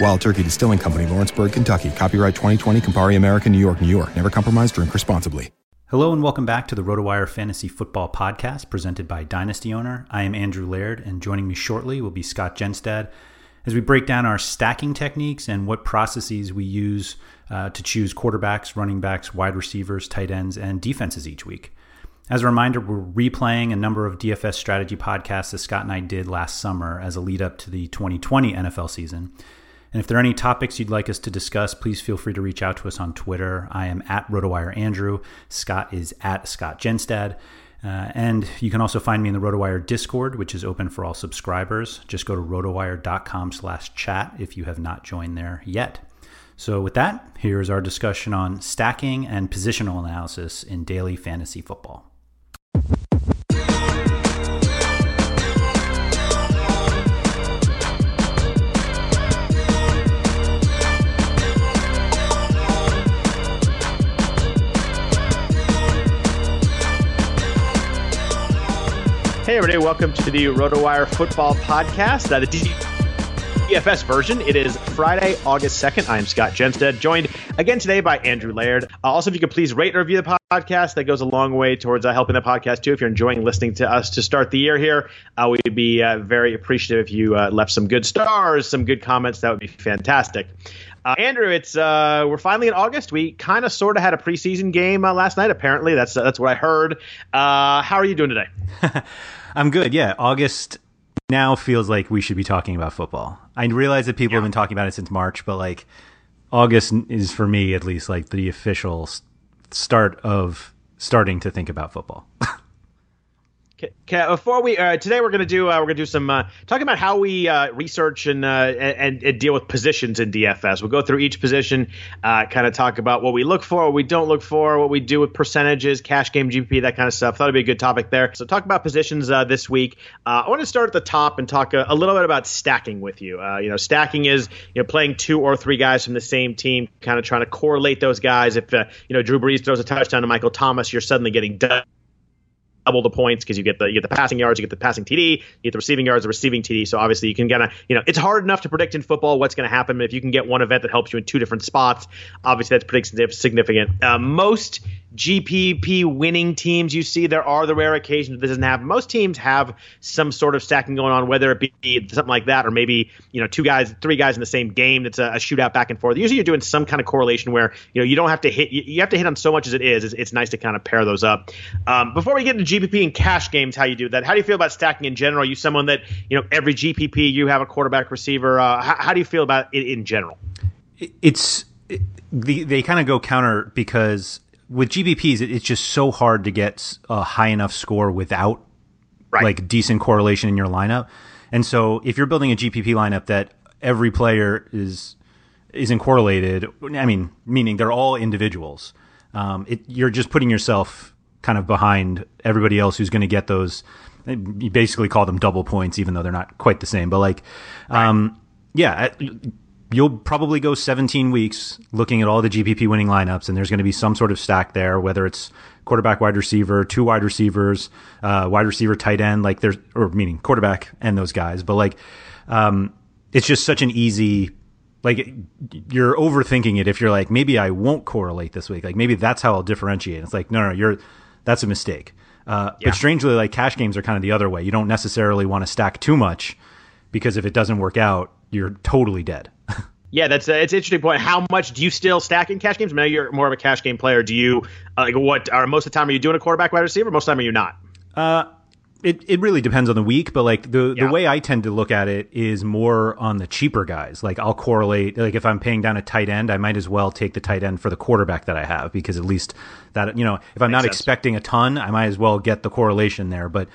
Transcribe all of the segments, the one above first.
Wild Turkey Distilling Company, Lawrenceburg, Kentucky. Copyright 2020, Campari American, New York, New York. Never compromise, drink responsibly. Hello and welcome back to the RotoWire Fantasy Football Podcast presented by Dynasty Owner. I am Andrew Laird, and joining me shortly will be Scott Jenstad as we break down our stacking techniques and what processes we use uh, to choose quarterbacks, running backs, wide receivers, tight ends, and defenses each week. As a reminder, we're replaying a number of DFS strategy podcasts that Scott and I did last summer as a lead up to the 2020 NFL season. And if there are any topics you'd like us to discuss, please feel free to reach out to us on Twitter. I am at RotoWire Andrew. Scott is at Scott Jenstad. Uh, and you can also find me in the RotoWire Discord, which is open for all subscribers. Just go to rotowire.com slash chat if you have not joined there yet. So with that, here's our discussion on stacking and positional analysis in daily fantasy football. Hey, everybody, welcome to the RotoWire Football Podcast, uh, the DFS version. It is Friday, August 2nd. I am Scott Jenstad, joined again today by Andrew Laird. Uh, also, if you could please rate and review the podcast, that goes a long way towards uh, helping the podcast, too. If you're enjoying listening to us to start the year here, uh, we'd be uh, very appreciative if you uh, left some good stars, some good comments. That would be fantastic. Uh, Andrew, it's uh, we're finally in August. We kind of sort of had a preseason game uh, last night. Apparently, that's that's what I heard. Uh, how are you doing today? I'm good. Yeah, August now feels like we should be talking about football. I realize that people yeah. have been talking about it since March, but like August is for me at least like the official start of starting to think about football. Okay, before we uh, today we're gonna do uh, we're gonna do some uh, talking about how we uh, research and, uh, and, and deal with positions in DFS. We'll go through each position, uh, kind of talk about what we look for, what we don't look for, what we do with percentages, cash game GPP, that kind of stuff. Thought it'd be a good topic there. So talk about positions this week. I want to start at the top and talk a, a little bit about stacking with you. you know, stacking is you know playing two or three guys from the same team, kind of trying to correlate those guys. If you know Drew Brees throws a touchdown to Michael Thomas, you're suddenly getting done double the points because you get the you get the passing yards, you get the passing TD, you get the receiving yards, the receiving TD. So obviously you can kind of you know it's hard enough to predict in football what's going to happen. If you can get one event that helps you in two different spots, obviously that's pretty significant. Uh, most GPP winning teams you see. There are the rare occasions this doesn't happen. Most teams have some sort of stacking going on, whether it be something like that or maybe you know two guys, three guys in the same game that's a, a shootout back and forth. Usually you're doing some kind of correlation where you know you don't have to hit you have to hit on so much as it is. It's, it's nice to kind of pair those up. Um, before we get into GPP and cash games, how you do that? How do you feel about stacking in general? Are you someone that you know every GPP you have a quarterback receiver? Uh, how, how, do you feel about it in general? It's it, the, they kind of go counter because with GPPs, it, it's just so hard to get a high enough score without right. like decent correlation in your lineup. And so if you're building a GPP lineup that every player is isn't correlated, I mean, meaning they're all individuals. Um, it, you're just putting yourself kind of behind everybody else who's going to get those. You basically call them double points, even though they're not quite the same. But like, um, yeah, you'll probably go 17 weeks looking at all the GPP winning lineups, and there's going to be some sort of stack there, whether it's quarterback, wide receiver, two wide receivers, uh, wide receiver, tight end, like there's, or meaning quarterback and those guys. But like, um, it's just such an easy, like, you're overthinking it if you're like, maybe I won't correlate this week. Like, maybe that's how I'll differentiate. It's like, no, no, you're, that's a mistake. Uh, yeah. But strangely, like cash games are kind of the other way. You don't necessarily want to stack too much because if it doesn't work out, you're totally dead. Yeah, that's a, it's an interesting point. How much do you still stack in cash games? I know you're more of a cash game player. Do you like what? Are most of the time are you doing a quarterback wide receiver? Most of the time are you not? Uh, it it really depends on the week, but like the yeah. the way I tend to look at it is more on the cheaper guys. Like I'll correlate. Like if I'm paying down a tight end, I might as well take the tight end for the quarterback that I have because at least that you know if I'm Makes not sense. expecting a ton, I might as well get the correlation there. But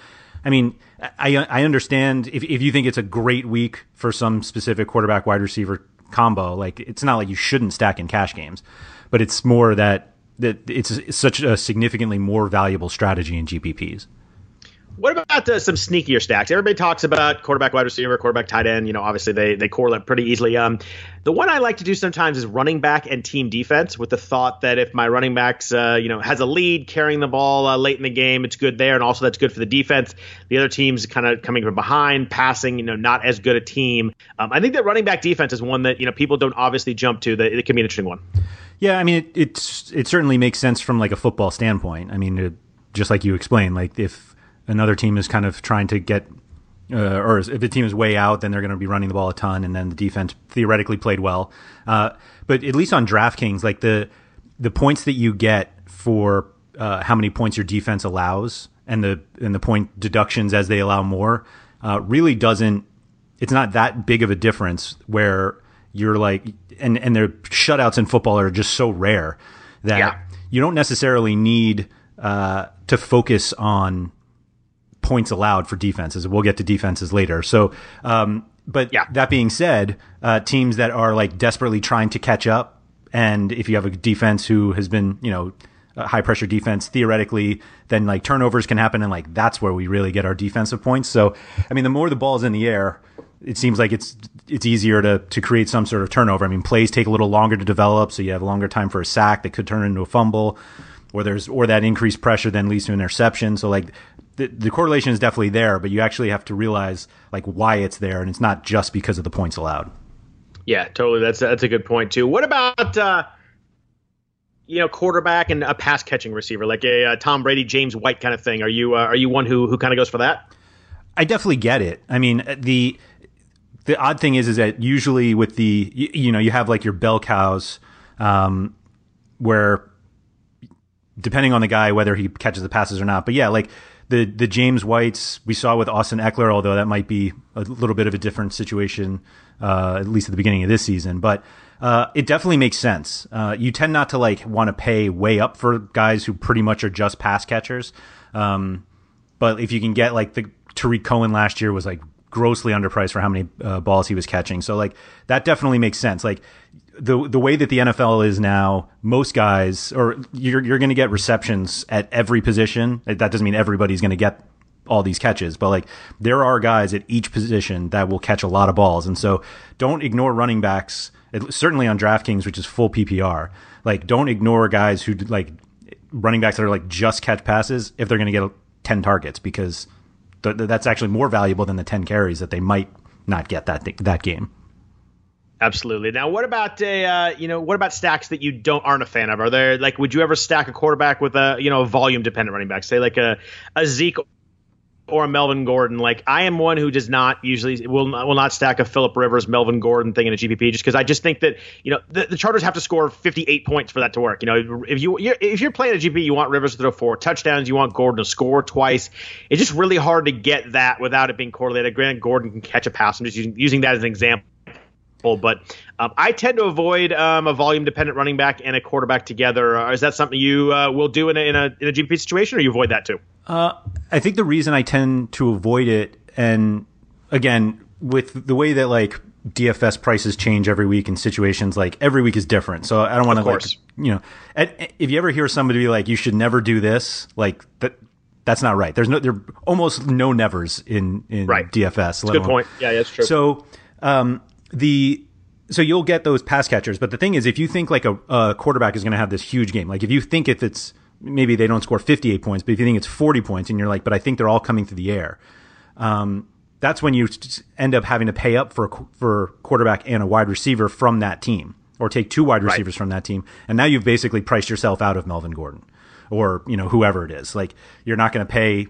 I mean, I I understand if if you think it's a great week for some specific quarterback wide receiver combo. Like it's not like you shouldn't stack in cash games, but it's more that that it's such a significantly more valuable strategy in GPPs. What about uh, some sneakier stacks? Everybody talks about quarterback, wide receiver, quarterback, tight end. You know, obviously they they correlate pretty easily. Um, the one I like to do sometimes is running back and team defense, with the thought that if my running backs, uh, you know, has a lead carrying the ball uh, late in the game, it's good there, and also that's good for the defense. The other team's kind of coming from behind, passing, you know, not as good a team. Um, I think that running back defense is one that you know people don't obviously jump to. That it can be an interesting one. Yeah, I mean, it, it's it certainly makes sense from like a football standpoint. I mean, it, just like you explained, like if another team is kind of trying to get uh, or if the team is way out, then they're going to be running the ball a ton, and then the defense theoretically played well. Uh, but at least on DraftKings, like the the points that you get for uh, how many points your defense allows, and the and the point deductions as they allow more, uh, really doesn't. It's not that big of a difference where you're like, and and their shutouts in football are just so rare that yeah. you don't necessarily need uh, to focus on points allowed for defenses. We'll get to defenses later. So, um, but yeah. that being said, uh, teams that are like desperately trying to catch up, and if you have a defense who has been, you know, high pressure defense, theoretically, then like turnovers can happen, and like that's where we really get our defensive points. So, I mean, the more the ball's in the air, it seems like it's it's easier to to create some sort of turnover. I mean, plays take a little longer to develop, so you have a longer time for a sack that could turn into a fumble or there's or that increased pressure then leads to an interception. So like the, the correlation is definitely there, but you actually have to realize like why it's there, and it's not just because of the points allowed. Yeah, totally. That's that's a good point too. What about uh, you know quarterback and a pass catching receiver like a, a, Tom Brady, James White kind of thing? Are you uh, are you one who who kind of goes for that? I definitely get it. I mean the the odd thing is is that usually with the you, you know you have like your bell cows um, where depending on the guy whether he catches the passes or not. But yeah, like the the James Whites we saw with Austin Ekeler, although that might be a little bit of a different situation, uh, at least at the beginning of this season. But uh, it definitely makes sense. Uh, you tend not to like want to pay way up for guys who pretty much are just pass catchers. Um, but if you can get like the Tarik Cohen last year was like grossly underpriced for how many uh, balls he was catching. So like that definitely makes sense. Like the the way that the NFL is now, most guys or you're you're going to get receptions at every position. That doesn't mean everybody's going to get all these catches, but like there are guys at each position that will catch a lot of balls, and so don't ignore running backs. Certainly on DraftKings, which is full PPR, like don't ignore guys who like running backs that are like just catch passes if they're going to get ten targets because th- that's actually more valuable than the ten carries that they might not get that th- that game. Absolutely. Now, what about a uh, you know what about stacks that you don't aren't a fan of? Are there like would you ever stack a quarterback with a you know a volume dependent running back, say like a a Zeke or a Melvin Gordon? Like I am one who does not usually will not, will not stack a Philip Rivers Melvin Gordon thing in a GPP just because I just think that you know the, the, Chargers have to score 58 points for that to work. You know if you you're, if you're playing a GPP, you want Rivers to throw four touchdowns, you want Gordon to score twice. It's just really hard to get that without it being correlated. Grant Gordon can catch a pass. I'm just using, using that as an example but um, I tend to avoid um, a volume dependent running back and a quarterback together. Uh, is that something you uh, will do in a, in a, in a GPP situation, or you avoid that too? Uh, I think the reason I tend to avoid it, and again, with the way that like DFS prices change every week in situations, like every week is different. So I don't want to like, you know, if you ever hear somebody be like, you should never do this, like that, that's not right. There's no, there almost no nevers in, in right. DFS. Good point. Yeah, that's true. So, um, the so you'll get those pass catchers, but the thing is, if you think like a, a quarterback is going to have this huge game, like if you think if it's maybe they don't score 58 points, but if you think it's 40 points and you're like, but I think they're all coming through the air, um, that's when you end up having to pay up for for quarterback and a wide receiver from that team, or take two wide receivers right. from that team, and now you've basically priced yourself out of Melvin Gordon, or you know whoever it is. Like you're not going to pay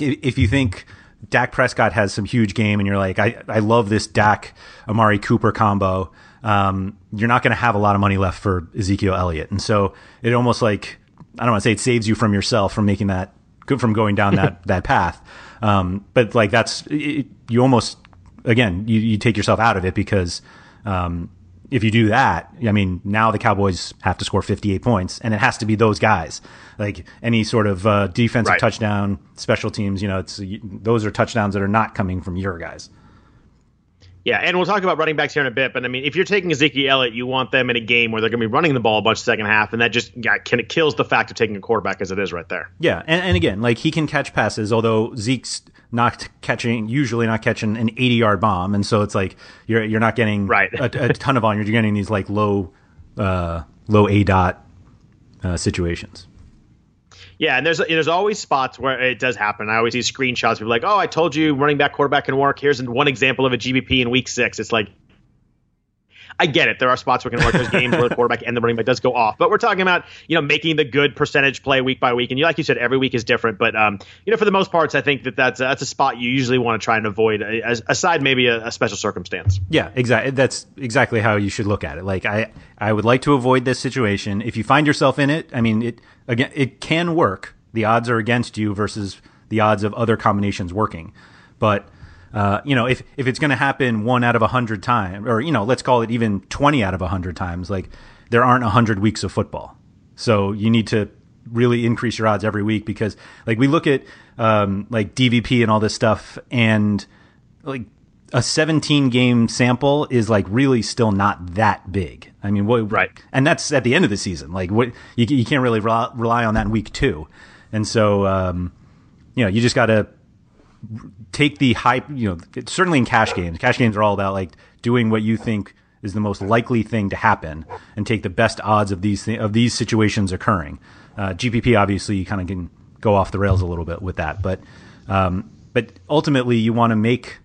if you think Dak Prescott has some huge game, and you're like, I, I love this Dak Amari Cooper combo. Um, you're not going to have a lot of money left for Ezekiel Elliott, and so it almost like I don't want to say it saves you from yourself from making that from going down that that path. Um, but like that's it, you almost again you, you take yourself out of it because um, if you do that, I mean, now the Cowboys have to score 58 points, and it has to be those guys. Like any sort of uh, defensive right. touchdown, special teams, you know, it's those are touchdowns that are not coming from your guys. Yeah, and we'll talk about running backs here in a bit. But I mean, if you're taking Ezekiel Elliott, you want them in a game where they're going to be running the ball a bunch second half, and that just yeah, can, it kills the fact of taking a quarterback as it is right there. Yeah, and, and again, like he can catch passes, although Zeke's not catching, usually not catching an 80 yard bomb, and so it's like you're you're not getting right. a, a ton of volume. You're getting these like low, uh, low aDOT uh, situations. Yeah, and there's there's always spots where it does happen. I always see screenshots. People like, "Oh, I told you running back quarterback can work." Here's one example of a GPP in week six. It's like, I get it. There are spots where it can work. There's games where the quarterback and the running back does go off, but we're talking about you know making the good percentage play week by week. And you, like you said, every week is different. But um, you know, for the most parts, I think that that's a, that's a spot you usually want to try and avoid, as, aside maybe a, a special circumstance. Yeah, exactly. That's exactly how you should look at it. Like I I would like to avoid this situation. If you find yourself in it, I mean, it again, it can work the odds are against you versus the odds of other combinations working. But uh, you know, if if it's going to happen one out of a hundred times, or you know, let's call it even twenty out of a hundred times, like there aren't a hundred weeks of football, so you need to really increase your odds every week because, like, we look at um, like DVP and all this stuff, and like a 17 game sample is like really still not that big. I mean, what, right? And that's at the end of the season. Like, what you, you can't really rely on that in week two. And so, um, you know, you just got to take the hype, you know, certainly in cash games. Cash games are all about like doing what you think is the most likely thing to happen and take the best odds of these th- of these situations occurring. Uh, GPP obviously you kind of can go off the rails a little bit with that, but um, but ultimately you want to make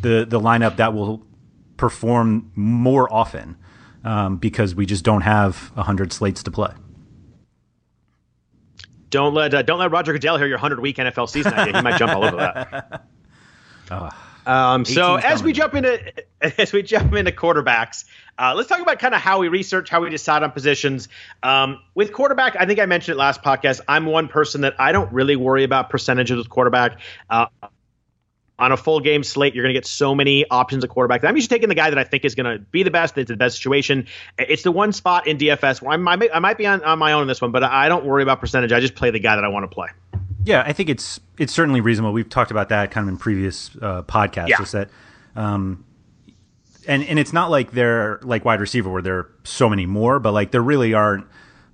the the lineup that will perform more often um, because we just don't have hundred slates to play. Don't let uh, don't let Roger Goodell hear your hundred week NFL season idea. He might jump all over that. Oh, um, so as we jump into as we jump into quarterbacks, uh, let's talk about kind of how we research, how we decide on positions. Um, with quarterback, I think I mentioned it last podcast. I'm one person that I don't really worry about percentages with quarterback. Uh, on a full game slate, you're going to get so many options at quarterback. I'm usually taking the guy that I think is going to be the best, into the best situation. It's the one spot in DFS where I might, I might be on, on my own in this one, but I don't worry about percentage. I just play the guy that I want to play. Yeah, I think it's it's certainly reasonable. We've talked about that kind of in previous uh, podcasts. Yeah. Just that, um, and and it's not like they're like wide receiver where there are so many more, but like there really aren't.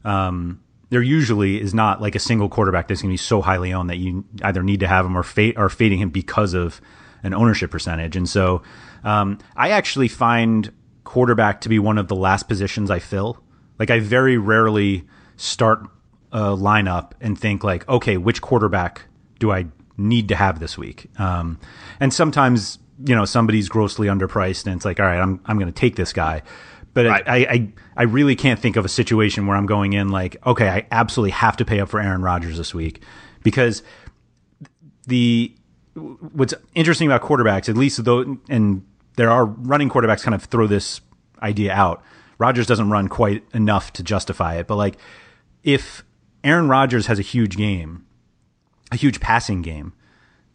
Um, there usually is not like a single quarterback that's going to be so highly owned that you either need to have him or are fading him because of an ownership percentage. And so um, I actually find quarterback to be one of the last positions I fill. Like I very rarely start a lineup and think like, okay, which quarterback do I need to have this week? Um, and sometimes you know somebody's grossly underpriced and it's like all right i'm i'm going to take this guy but right. I, I I really can't think of a situation where I'm going in like okay I absolutely have to pay up for Aaron Rodgers this week because the what's interesting about quarterbacks at least though and there are running quarterbacks kind of throw this idea out Rodgers doesn't run quite enough to justify it but like if Aaron Rodgers has a huge game a huge passing game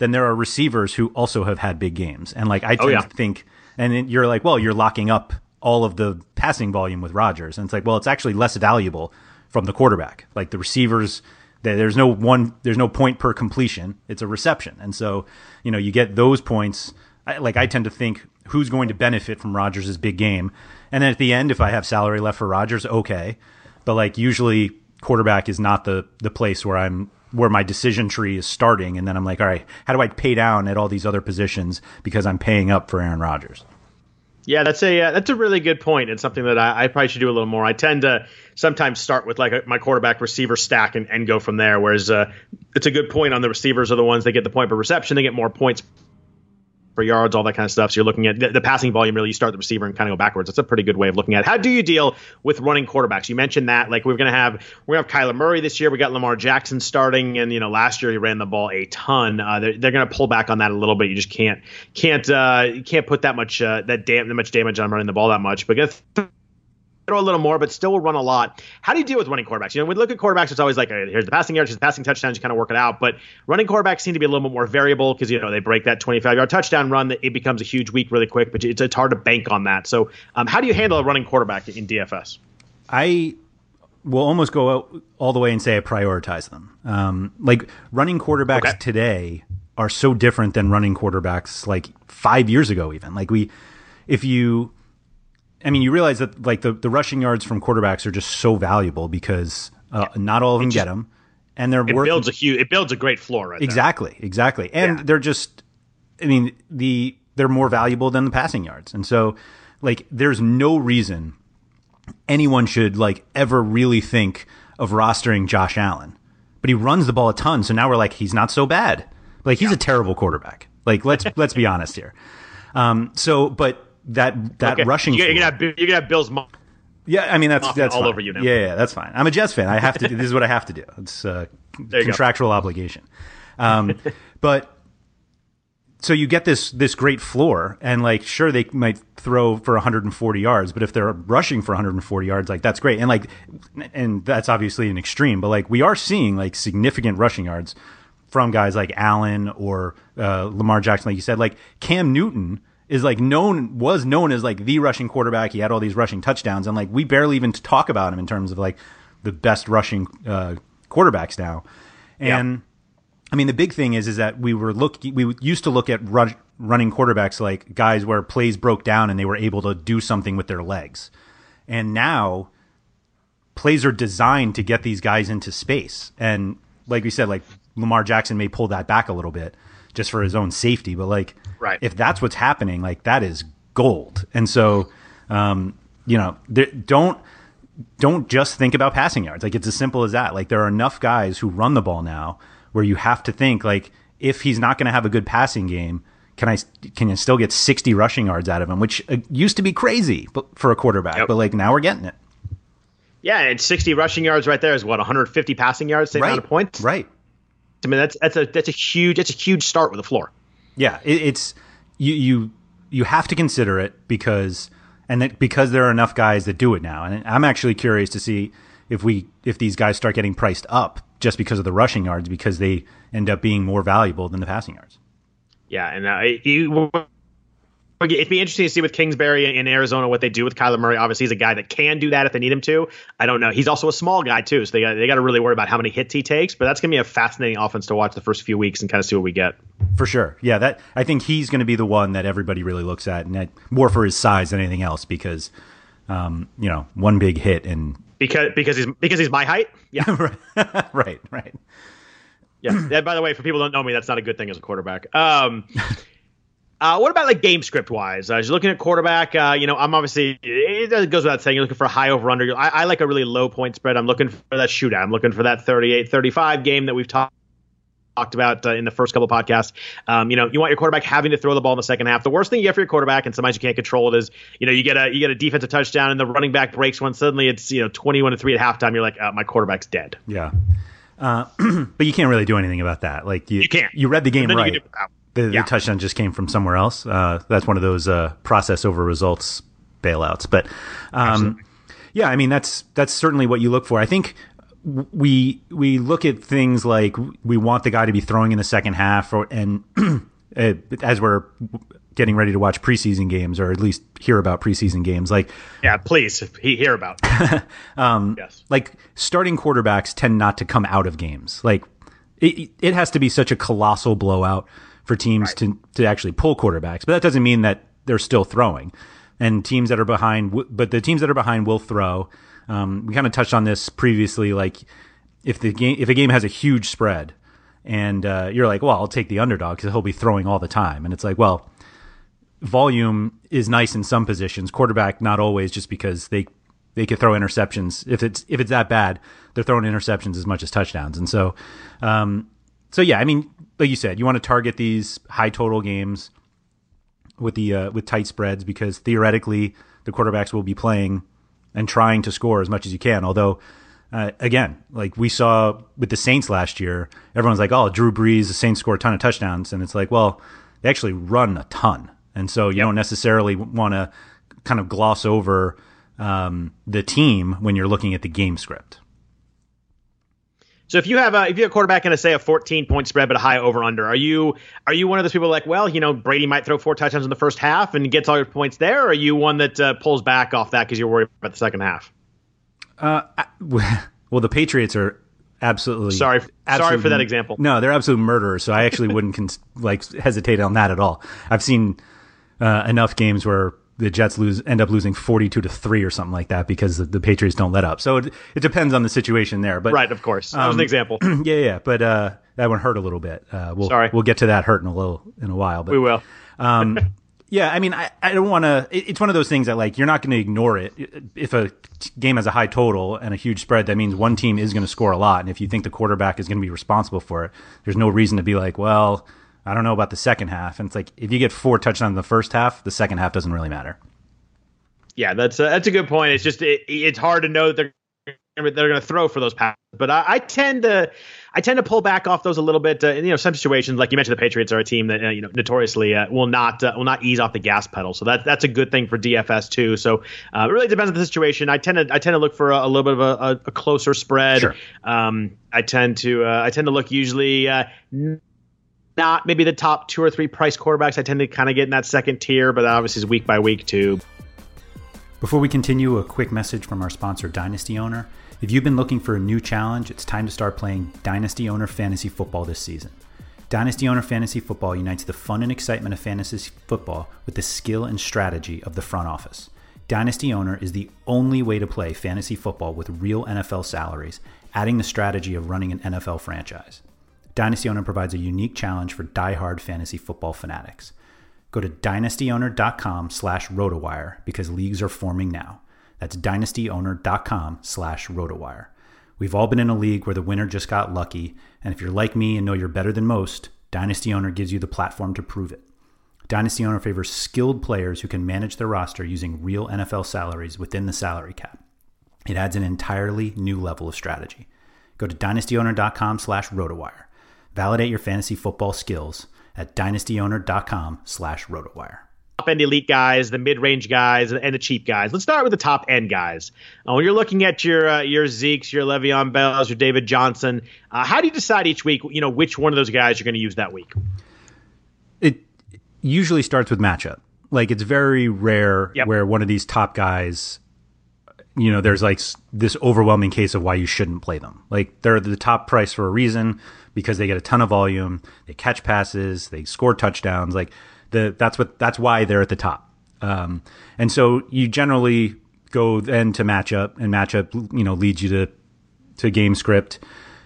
then there are receivers who also have had big games. And like I oh, tend yeah. to think, and you're like, well, you're locking up all of the passing volume with Rodgers, and it's like, well, it's actually less valuable from the quarterback. Like the receivers, there's no one, there's no point per completion. It's a reception, and so you know you get those points. Like I tend to think, who's going to benefit from Rodgers' big game, and then at the end, if I have salary left for Rodgers, okay. But like usually, quarterback is not the the place where I'm where my decision tree is starting, and then I'm like, all right, how do I pay down at all these other positions because I'm paying up for Aaron Rodgers? Yeah, that's a uh, that's a really good point, and something that I, I, probably should do a little more. I tend to sometimes start with like a, my quarterback receiver stack and, and go from there. Whereas uh, it's a good point on the receivers are the ones that get the point per reception, they get more points for yards, all that kind of stuff. So you're looking at the, the, passing volume. Really, you start the receiver and kind of go backwards. That's a pretty good way of looking at it. How do you deal with running quarterbacks? You mentioned that like we're gonna have we're gonna have Kyler Murray this year. We got Lamar Jackson starting, and you know last year he ran the ball a ton. Uh, they're, they're gonna pull back on that a little bit. You just can't can't uh, you can't put that much uh, that dam- that much damage on running the ball that much. But throw a little more, but still will run a lot. How do you deal with running quarterbacks? You know, we look at quarterbacks, it's always like, here's the passing yards, here's the passing touchdowns, you kind of work it out. But running quarterbacks seem to be a little bit more variable because, you know, they break that 25 yard touchdown run, that it becomes a huge week really quick, but it's, it's hard to bank on that. So, um, how do you handle a running quarterback in DFS? I will almost go all the way and say I prioritize them. Um, like running quarterbacks okay. today are so different than running quarterbacks like five years ago, even. Like, we, if you, I mean, you realize that like the, the rushing yards from quarterbacks are just so valuable because uh, yeah. not all of them just, get them, and they're worth it worth, builds a huge it builds a great floor right exactly there. exactly and yeah. they're just I mean the they're more valuable than the passing yards, and so like there's no reason anyone should like ever really think of rostering Josh Allen, but he runs the ball a ton, so now we're like he's not so bad. Like he's yeah. a terrible quarterback. Like let's let's be honest here. Um, so, but that that okay. rushing. You're, gonna have, you're gonna have Bill's mom. Yeah, I mean that's that's all fine. over you now. Yeah, yeah, that's fine. I'm a Jets fan. I have to. this is what I have to do. It's a contractual go. obligation. Um, but so you get this this great floor, and like sure they might throw for 140 yards, but if they're rushing for 140 yards, like that's great. And like, and that's obviously an extreme, but like we are seeing like significant rushing yards from guys like Allen or uh, Lamar Jackson, like you said, like Cam Newton is like known was known as like the rushing quarterback. He had all these rushing touchdowns, and like we barely even talk about him in terms of like the best rushing uh, quarterbacks now. And yeah. I mean, the big thing is is that we were look we used to look at run, running quarterbacks like guys where plays broke down and they were able to do something with their legs, and now plays are designed to get these guys into space. And like we said, like Lamar Jackson may pull that back a little bit just for his own safety, but like Right. If that's what's happening, like that is gold. And so, um, you know, don't don't just think about passing yards. Like it's as simple as that. Like there are enough guys who run the ball now where you have to think like if he's not going to have a good passing game, can I can you still get 60 rushing yards out of him, which uh, used to be crazy for a quarterback, yep. but like now we're getting it. Yeah, and 60 rushing yards right there is what 150 passing yards, same right. amount of points. Right. I mean that's that's a that's a huge that's a huge start with the floor. Yeah, it, it's you you you have to consider it because and that because there are enough guys that do it now. And I'm actually curious to see if we if these guys start getting priced up just because of the rushing yards because they end up being more valuable than the passing yards. Yeah, and uh, It'd be interesting to see with Kingsbury in Arizona what they do with Kyler Murray. Obviously, he's a guy that can do that if they need him to. I don't know. He's also a small guy too, so they got they got to really worry about how many hits he takes. But that's gonna be a fascinating offense to watch the first few weeks and kind of see what we get. For sure, yeah. That I think he's going to be the one that everybody really looks at, and that, more for his size than anything else, because um, you know one big hit and because because he's because he's my height. Yeah, right, right. Yeah. And by the way, for people who don't know me, that's not a good thing as a quarterback. Um, Uh, what about like game script wise? Uh, as you're looking at quarterback, uh, you know, I'm obviously it goes without saying you're looking for a high over under. I, I, like a really low point spread. I'm looking for that shootout. I'm looking for that 38 35 game that we've talked talked about uh, in the first couple of podcasts. Um, you know, you want your quarterback having to throw the ball in the second half. The worst thing you get for your quarterback, and sometimes you can't control it, is you know you get a you get a defensive touchdown and the running back breaks one. Suddenly it's you know twenty one to three at halftime. You're like, oh, my quarterback's dead. Yeah, uh, but you can't really do anything about that. Like you, You can't. You read the game right. Can do- The, the touchdown just came from somewhere else. Uh, that's one of those uh, process over results bailouts. But um, yeah, I mean that's that's certainly what you look for. I think we we look at things like we want the guy to be throwing in the second half, or and as we're getting ready to watch preseason games, or at least hear about preseason games, like Yeah, please hear about. um, yes. like starting quarterbacks tend not to come out of games. Like it, it has to be such a colossal blowout for teams to to actually pull quarterbacks, but that doesn't mean that they're still throwing. And teams that are behind, but the teams that are behind will throw. Um, we kind of touched on this previously. Like if the game if a game has a huge spread, and uh, you're like, well, I'll take the underdog because he'll be throwing all the time, and it's like, well, volume is nice in some positions. Quarterback not always, just because they they could throw interceptions. If it's if it's that bad, they're throwing interceptions as much as touchdowns. And so, um, so yeah, I mean, like you said, you want to target these high total games with the uh, with tight spreads because theoretically the quarterbacks will be playing and trying to score as much as you can. Although, uh, again, like we saw with the Saints last year, everyone's like, "Oh, Drew Brees, the Saints score a ton of touchdowns," and it's like, well, they actually run a ton, and so you don't necessarily want to kind of gloss over um, the team when you're looking at the game script. So if you have a if you have a quarterback in a say a 14 point spread but a high over under, are you are you one of those people like, well, you know, Brady might throw four touchdowns in the first half and gets all your points there, or are you one that uh, pulls back off that because you're worried about the second half? Uh, Well, the Patriots are absolutely Sorry- sorry for that example. No, they're absolute murderers. So I actually wouldn't cons- like hesitate on that at all. I've seen uh, enough games where the Jets lose end up losing forty two to three or something like that because the, the Patriots don't let up. So it, it depends on the situation there. But Right, of course. That was an Um, example. yeah, yeah. But uh, that one hurt a little bit. Uh, we'll Sorry. we'll get to that hurt in a little in a while. But we will. yeah, I mean, I, I don't want to. It's one of those things that like you're not going to ignore it. If a game has a high total and a huge spread, that means one team is going to score a lot. And if you think the quarterback is going to be responsible for it, there's no reason to be like, well, I don't know about the second half. And it's like if you get four touchdowns in the first half, the second half doesn't really matter. Yeah, that's a, that's a good point. It's just it, it's hard to know that they're they're going to throw for those passes, but I, I tend to I tend to pull back off those a little bit. Uh, in, you know, some situations like you mentioned, the Patriots are a team that uh, you know notoriously uh, will not uh, will not ease off the gas pedal, so that that's a good thing for DFS too. So uh, it really depends on the situation. I tend to I tend to look for a, a little bit of a, a, closer spread. Sure. Um, I tend to uh, I tend to look usually. Uh, not maybe the top two or three price quarterbacks. I tend to kind of get in that second tier, but that obviously is week by week too. Before we continue, a quick message from our sponsor, Dynasty Owner. If you've been looking for a new challenge, it's time to start playing Dynasty Owner Fantasy Football this season. Dynasty Owner Fantasy Football unites the fun and excitement of fantasy football with the skill and strategy of the front office. Dynasty Owner is the only way to play fantasy football with real NFL salaries, adding the strategy of running an NFL franchise. Dynasty Owner provides a unique challenge for die-hard fantasy football fanatics. Go to dynastyowner.com slash rotowire because leagues are forming now. That's dynastyowner.com slash rotowire. We've all been in a league where the winner just got lucky, and if you're like me and know you're better than most, Dynasty Owner gives you the platform to prove it. Dynasty Owner favors skilled players who can manage their roster using real NFL salaries within the salary cap. It adds an entirely new level of strategy. Go to dynastyowner.com slash rotowire. Validate your fantasy football skills at dynastyowner.com slash rotowire. top end elite guys, the mid range guys, and the cheap guys. Let's start with the top end guys. Uh, when you're looking at your uh, your Zeke's, your Le'Veon Bells, your David Johnson, uh, how do you decide each week? You know which one of those guys you're going to use that week? it usually starts with matchup. Like it's very rare Yep. where one of these top guys, you know, there's like this overwhelming case of why you shouldn't play them. Like they're the top price for a reason because they get a ton of volume, they catch passes, they score touchdowns. Like the that's what that's why they're at the top. Um, and so you generally go then to matchup, and matchup you know leads you to to game script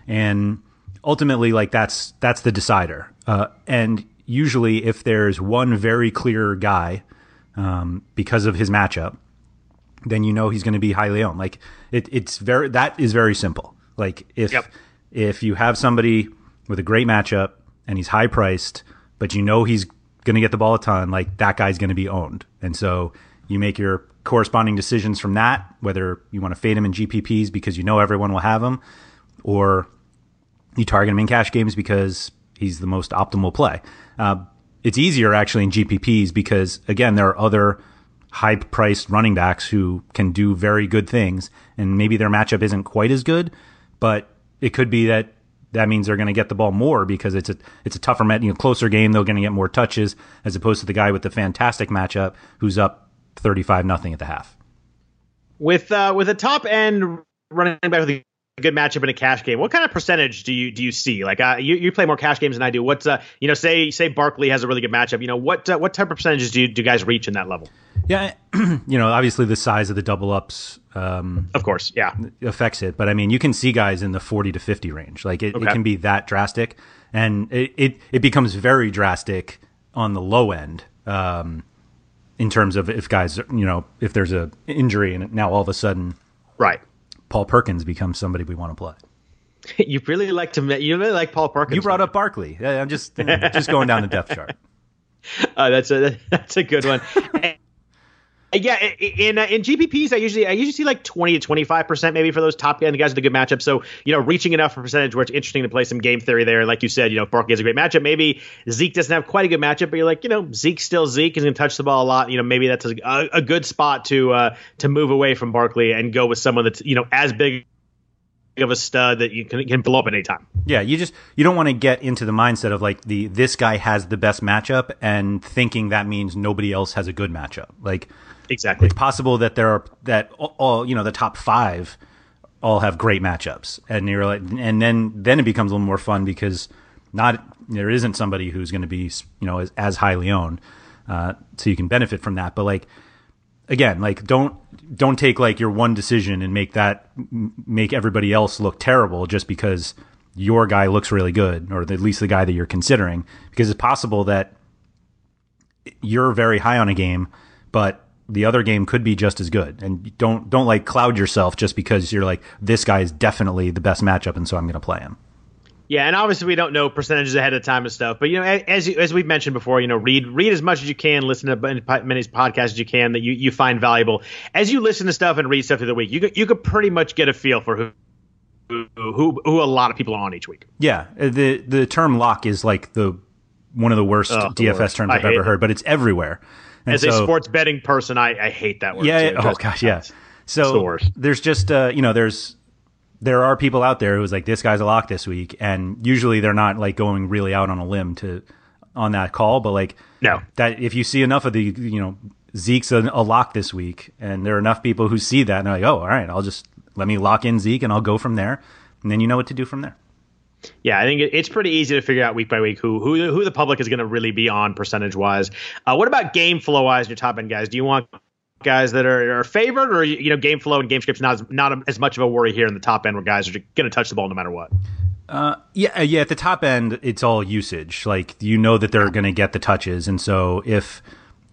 and ultimately like that's that's the decider uh, and usually if there's one very clear guy um, because of his matchup then you know he's going to be highly owned like it, it's very that is very simple like if Yep. if you have somebody with a great matchup and he's high priced, but you know he's going to get the ball a ton, like that guy's going to be owned. And so you make your corresponding decisions from that, whether you want to fade him in GPPs because you know everyone will have him, or you target him in cash games because he's the most optimal play. Uh, it's easier actually in GPPs because again, there are other high priced running backs who can do very good things and maybe their matchup isn't quite as good, but it could be that that means they're going to get the ball more because it's a it's a tougher, you know, closer game. They're going to get more touches as opposed to the guy with the fantastic matchup who's up thirty five nothing at the half. With uh, with a top end running back with good matchup in a cash game, what kind of percentage do you do you see? Like uh, you, you play more cash games than I do. What's uh, you know say say Barkley has a really good matchup. You know what uh, what type of percentages do you, do guys reach in that level? Yeah, you know obviously the size of the double ups um, of course, yeah, affects it. But I mean, you can see guys in the forty to fifty range. Like it, okay. it can be that drastic, and it, it, it becomes very drastic on the low end. Um, in terms of if guys, you know, if there's a injury and now all of a sudden, right, Paul Perkins becomes somebody we want to play. you really like to you really like Paul Perkins. You brought up Barkley. I'm just just going down the depth chart. Uh, that's a that's a good one. Yeah, in uh, in GPPs, I usually I usually see like twenty to twenty five percent maybe for those top end guys with a good matchup. So you know, reaching enough for percentage where it's interesting to play some game theory there. And Like you said, you know, Barkley has a great matchup. Maybe Zeke doesn't have quite a good matchup, but you're like, you know, Zeke's still Zeke. He's going to touch the ball a lot. You know, maybe that's a, a good spot to uh, to move away from Barkley and go with someone that's you know as big of a stud that you can, can blow up at any time. Yeah, you just you don't want to get into the mindset of like the this guy has the best matchup and thinking that means nobody else has a good matchup. Like Exactly. It's possible that there are that all you know the top five all have great matchups, and you're like, and then then it becomes a little more fun because not there isn't somebody who's going to be you know as, as highly owned, uh, so you can benefit from that. But like again, like don't don't take like your one decision and make that make everybody else look terrible just because your guy looks really good, or at least the guy that you're considering, because it's possible that you're very high on a game, but the other game could be just as good. And don't don't like cloud yourself just because you're like this guy is definitely the best matchup, and so I'm going to play him. Yeah, and obviously we don't know percentages ahead of time and stuff, but you know, as as we've mentioned before, you know, read read as much as you can, listen to as many podcasts as you can that you, you find valuable. As you listen to stuff and read stuff through the week, you could, you could pretty much get a feel for who who who a lot of people are on each week. Yeah, uh, the the term lock is like the one of the worst oh, DFS worst. terms I've ever heard, but it's everywhere. And As so, a sports betting person, I, I hate that word. Yeah. oh gosh. Yeah. So the there's just uh, you know there's there are people out there who's like this guy's a lock this week, and usually they're not like going really out on a limb to on that call, but like no that if you see enough of the you know Zeke's a, a lock this week, and there are enough people who see that and they're like, oh, all right, I'll just let me lock in Zeke and I'll go from there, and then you know what to do from there. Yeah, I think it's pretty easy to figure out week by week who who who the public is going to really be on percentage wise. Uh, what about game flow wise? Your top end guys, do you want guys that are, are favored, or you know, game flow and game scripts not as, not as much of a worry here in the top end where guys are going to touch the ball no matter what. Uh, yeah, uh, yeah. At the top end, it's all usage. Like you know that they're going to get the touches, and so if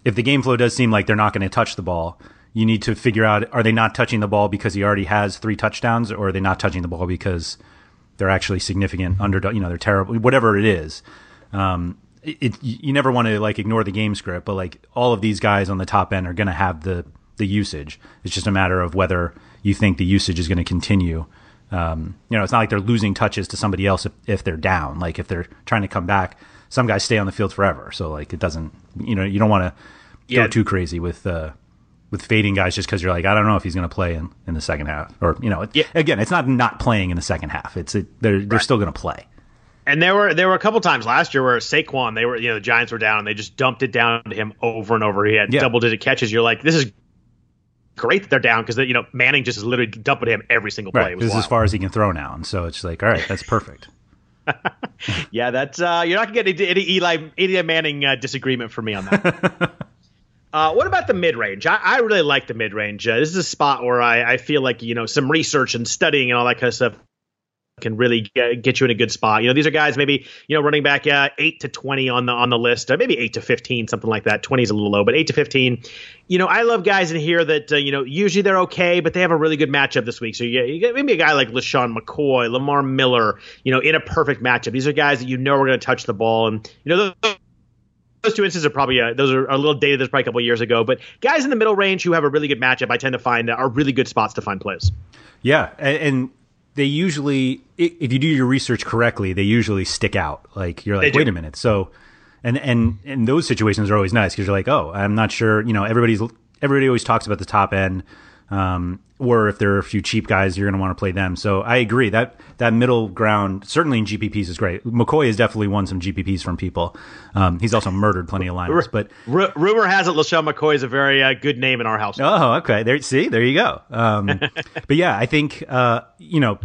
if the game flow does seem like they're not going to touch the ball, you need to figure out: are they not touching the ball because he already has three touchdowns, or are they not touching the ball because they're actually significant underdog. You know, they're terrible. Whatever it is, um, it, it, you never want to like ignore the game script. But like all of these guys on the top end are going to have the the usage. It's just a matter of whether you think the usage is going to continue. Um, you know, it's not like they're losing touches to somebody else if, if they're down. Like if they're trying to come back, some guys stay on the field forever. So like it doesn't. You know, you don't want to yeah. go too crazy with uh, with fading guys just because you're like, I don't know if he's going to play in, in the second half. Or, you know, yeah. again, it's not not playing in the second half. It's it, they're they're still going to play. And there were there were a couple times last year where Saquon, they were you know the Giants were down and they just dumped it down to him over and over. He had yeah. double digit catches. You're like, this is great that they're down because you know Manning just is literally dumping him every single play. Right. This is as far as he can throw now, and so it's like, all right, that's perfect. yeah, that's uh, you're not gonna get any, any Eli Eli Manning uh, disagreement for me on that. Uh, what about the mid range? I, I, really like the mid range. Uh, this is a spot where I, I, feel like you know some research and studying and all that kind of stuff can really get, get, you in a good spot. You know, these are guys maybe you know running back uh, eight to twenty on the on the list, uh, maybe eight to fifteen, something like that. Twenty is a little low, but eight to fifteen. You know, I love guys in here that uh, you know usually they're okay, but they have a really good matchup this week. So you, you maybe a guy like LeSean McCoy, Lamar Miller. You know, in a perfect matchup, these are guys that you know are going to touch the ball, and you know. Those, those two instances are probably uh, those are a little dated. That's probably a couple years ago, but guys in the middle range who have a really good matchup, I tend to find uh, are really good spots to find plays. Yeah, and they usually, if you do your research correctly, they usually stick out. Like you're like, wait a minute. So, and and and those situations are always nice because you're like, oh, I'm not sure. You know, everybody's everybody always talks about the top end. Um, or if there are a few cheap guys, you're going to want to play them. So I agree that that middle ground, certainly in GPPs, is great. McCoy has definitely won some GPPs from people. Um, he's also murdered plenty of lineups. But R- rumor has it, LeSean McCoy is a very uh, good name in our house. Oh, okay. There, see, there you go. Um, but yeah, I think uh, you know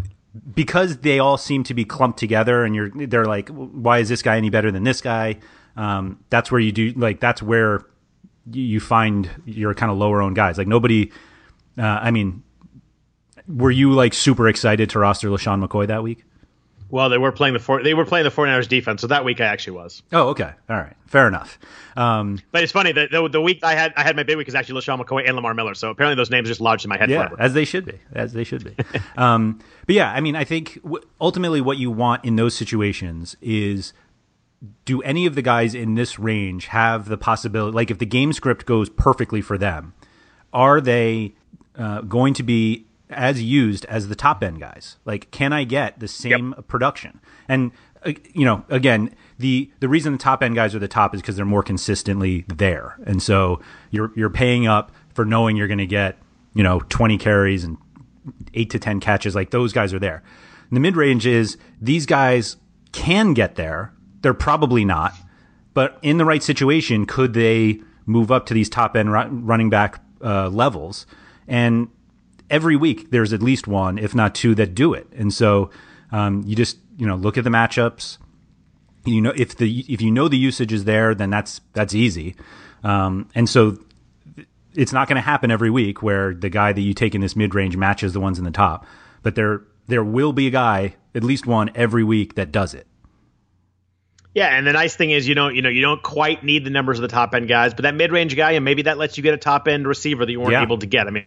because they all seem to be clumped together, and you're they're like, why is this guy any better than this guy? Um, that's where you do like that's where you find your kind of lower owned guys. Like nobody. Uh, I mean, were you like super excited to roster LeSean McCoy that week? Well, they were playing the four, they were playing the 49ers defense, so that week I actually was. Oh, okay, all right, fair enough. Um, but it's funny that the, the, week I had I had my big week is actually LeSean McCoy and Lamar Miller, so apparently those names just lodged in my head yeah, forever. as they should be, as they should be. um, but yeah, I mean, I think w- ultimately what you want in those situations is do any of the guys in this range have the possibility, like if the game script goes perfectly for them, are they uh, going to be as used as the top end guys. Like, can I get the same yep. production? And uh, you know, again, the the reason the top end guys are the top is because they're more consistently there, and so you're you're paying up for knowing you're going to get you know 20 carries and eight to 10 catches. Like those guys are there. And the mid range is these guys can get there. They're probably not, but in the right situation, could they move up to these top end running back uh, levels? And every week there's at least one, if not two, that do it. And so um, you just you know look at the matchups. You know if the if you know the usage is there, then that's that's easy. Um, and so it's not going to happen every week where the guy that you take in this mid range matches the ones in the top. But there there will be a guy, at least one every week that does it. Yeah, and the nice thing is you don't you know you don't quite need the numbers of the top end guys, but that mid range guy and maybe that lets you get a top end receiver that you weren't yeah. able to get. I mean,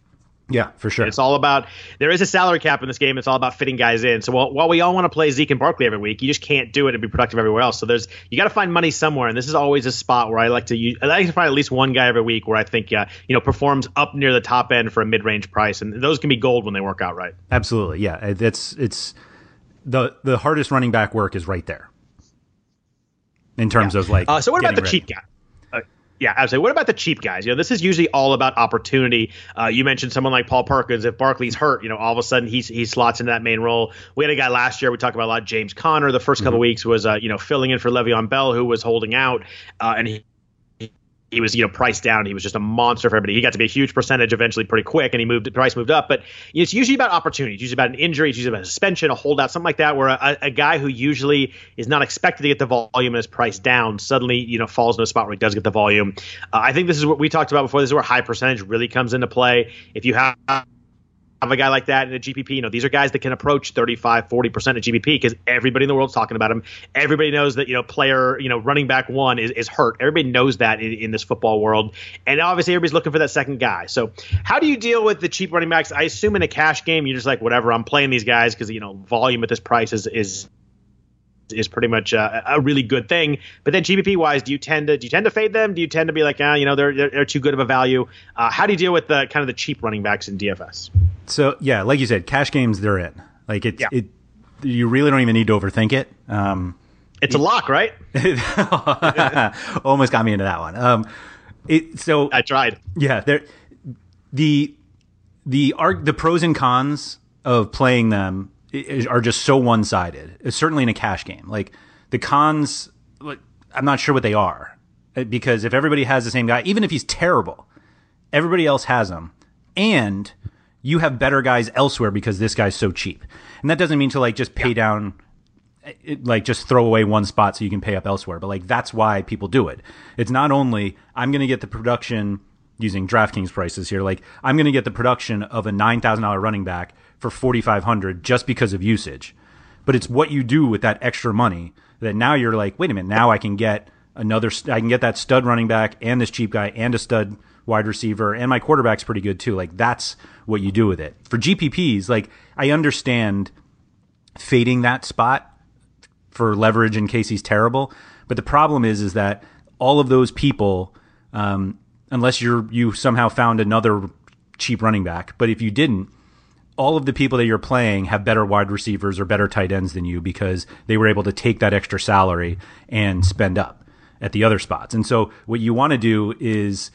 yeah, for sure. It's all about there is a salary cap in this game. It's all about fitting guys in. So while, while we all want to play Zeke and Barkley every week, you just can't do it and be productive everywhere else. So there's you got to find money somewhere, and this is always a spot where I like to use, I like to find at least one guy every week where I think uh, you know performs up near the top end for a mid range price, and those can be gold when they work out right. Absolutely, yeah. It's it's the the hardest running back work is right there in terms yeah. of like. Uh, so what about the ready. cheap guy? Yeah, absolutely. What about the cheap guys? You know, this is usually all about opportunity. Uh, you mentioned someone like Paul Perkins. If Barkley's hurt, you know, all of a sudden he's, he slots into that main role. We had a guy last year. We talked about a lot. James Conner. The 1st couple mm-hmm. weeks was, uh, you know, filling in for Le'Veon Bell, who was holding out, uh, and he he was you know priced down. He was just a monster for everybody. He got to be a huge percentage eventually, pretty quick, and he moved. The price moved up, but it's usually about opportunity. It's usually about an injury. It's usually about a suspension, a holdout, something like that, where a, a, guy who usually is not expected to get the volume and is priced down suddenly you know falls in a spot where he does get the volume. Uh, I think this is what we talked about before. This is where high percentage really comes into play. If you have have a guy like that in a GPP. You know, these are guys that can approach 35, 40% of GPP because everybody in the world's talking about him. Everybody knows that, you know, player, you know, running back one is, is hurt. Everybody knows that in, in this football world. And obviously everybody's looking for that second guy. So how do you deal with the cheap running backs? I assume in a cash game, you're just like, whatever, I'm playing these guys because, you know, volume at this price is, is is pretty much uh, a really good thing. But then GPP wise, do you tend to do you tend to fade them? Do you tend to be like, ah, you know, they're they're, they're too good of a value? Uh, how do you deal with the kind of the cheap running backs in DFS? So yeah, like you said, cash games they're in. Like it's yeah. it, you really don't even need to overthink it. Um, it's it, a lock, right? almost got me into that one. Um, it so I tried. Yeah, there the the arg, the pros and cons of playing them are just so one sided. Certainly in a cash game, like the cons, like, I'm not sure what they are uh, because if everybody has the same guy, even if he's terrible, everybody else has him, and you have better guys elsewhere because this guy's so cheap. And that doesn't mean to like just pay yeah. down it, like just throw away one spot so you can pay up elsewhere. But like that's why people do it. It's not only I'm going to get the production using DraftKings prices here. Like I'm going to get the production of a nine thousand dollar running back for 4500 just because of usage but it's what you do with that extra money that now you're like, wait a minute, now I can get another, I can get that stud running back and this cheap guy and a stud wide receiver and my quarterback's pretty good too. Like that's what you do with it. For GPPs, like I understand fading that spot for leverage in case he's terrible, but the problem is is that all of those people, um, unless you're you somehow found another cheap running back, but if you didn't, all of the people that you're playing have better wide receivers or better tight ends than you because they were able to take that extra salary and spend up at the other spots. And so what you want to do is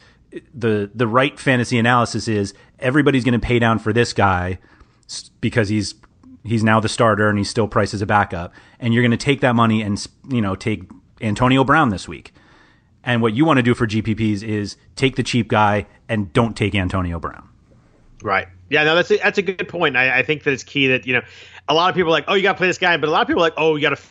the the right fantasy analysis is everybody's going to pay down for this guy because he's he's now the starter and he's still priced as a backup and you're going to take that money and you know take Antonio Brown this week. And what you want to do for GPPs is take the cheap guy and don't take Antonio Brown. Right. Yeah, no, that's a, that's a good point. I, I think that it's key that you know a lot of people are like, oh, you got to play this guy, but a lot of people are like, oh, you got to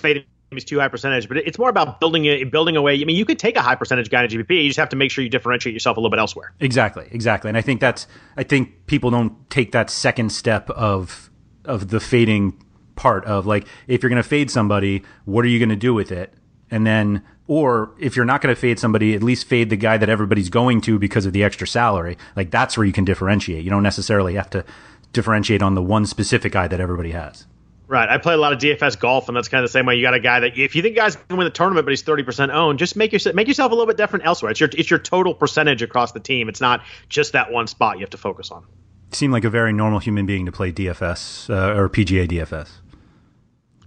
fade him. He's too high percentage, but it's more about building a building a way. I mean, you could take a high percentage guy in GPP. You just have to make sure you differentiate yourself a little bit elsewhere. Exactly, exactly. And I think that's I think people don't take that second step of of the fading part of like if you're going to fade somebody, what are you going to do with it? And then or if you're not going to fade somebody, at least fade the guy that everybody's going to because of the extra salary. Like that's where you can differentiate. You don't necessarily have to differentiate on the one specific guy that everybody has. Right. I play a lot of DFS golf, and that's kind of the same way. You got a guy that if you think guys can win the tournament, but he's thirty percent owned, just make yourself make yourself a little bit different elsewhere. It's your it's your total percentage across the team. It's not just that one spot you have to focus on. Seem like a very normal human being to play DFS uh, or PGA DFS.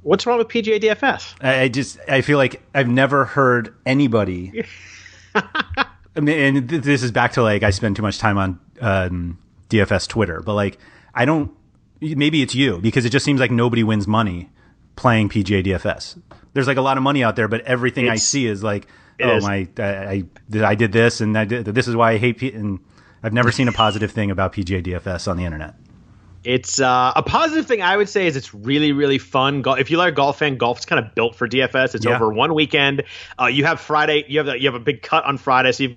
What's wrong with PGA DFS? I, I just I feel like I've never heard anybody. I mean, and th- this is back to like I spend too much time on um, DFS Twitter, but like I don't. Maybe it's you because it just seems like nobody wins money playing PGA DFS. There's like a lot of money out there, but everything I see is like, oh is. my, I, I I did this and I did this is why I hate P-, and I've never seen a positive thing about PGA DFS on the internet. It's uh, a positive thing I would say is it's really really fun. Gol- if you like a golf fan, golf's kind of built for DFS. It's Yeah. over one weekend. Uh, you have Friday. You have the, you have a big cut on Friday, so you've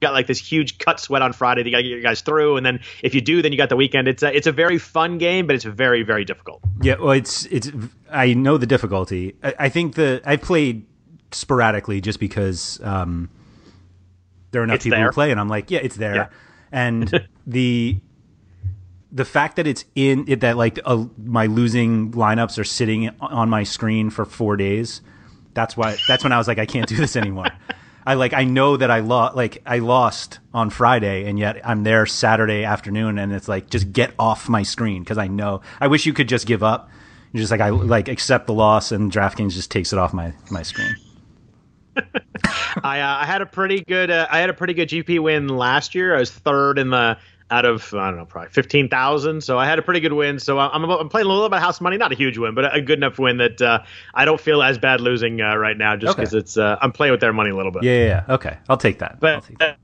got like this huge cut sweat on Friday. that You got to get your guys through, and then if you do, then you got the weekend. It's a, it's a very fun game, but it's very very difficult. Yeah, well, it's it's. I know the difficulty. I, I think the I've played sporadically just because um, there are enough It's people there. who play, and I'm like, yeah, it's there. Yeah. And the the fact that it's in it that like uh, my losing lineups are sitting on my screen for four days. That's why. That's when I was like, I can't do this anymore. I like I know that I lost like I lost on Friday and yet I'm there Saturday afternoon and it's like just get off my screen because I know I wish you could just give up. You're just like I like accept the loss and DraftKings just takes it off my my screen. I uh, I had a pretty good uh, I had a pretty good GP win last year. I was third in the out of I don't know probably fifteen thousand. So I had a pretty good win. So I'm I'm playing a little bit of house money, not a huge win, but a good enough win that uh, I don't feel as bad losing uh, right now just Okay. because it's uh, I'm playing with their money a little bit. Yeah, yeah, yeah. Okay, I'll take that. I'll But, take that.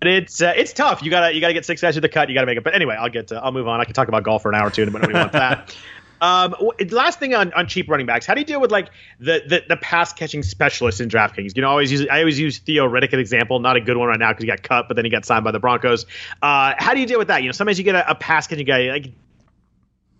but it's uh, it's tough. You gotta you gotta get six guys to the cut. You gotta make it. But anyway, I'll get I'll move on. I can talk about golf for an hour or two, but nobody wants that. Um, last thing on, on cheap running backs, how do you deal with like the the, the pass catching specialists in DraftKings? You know, I always use I always use Theo Riddick as an example. Not a good one right now because he got cut, but then he got signed by the Broncos. Uh, how do you deal with that? You know, sometimes you get a, a pass catching guy like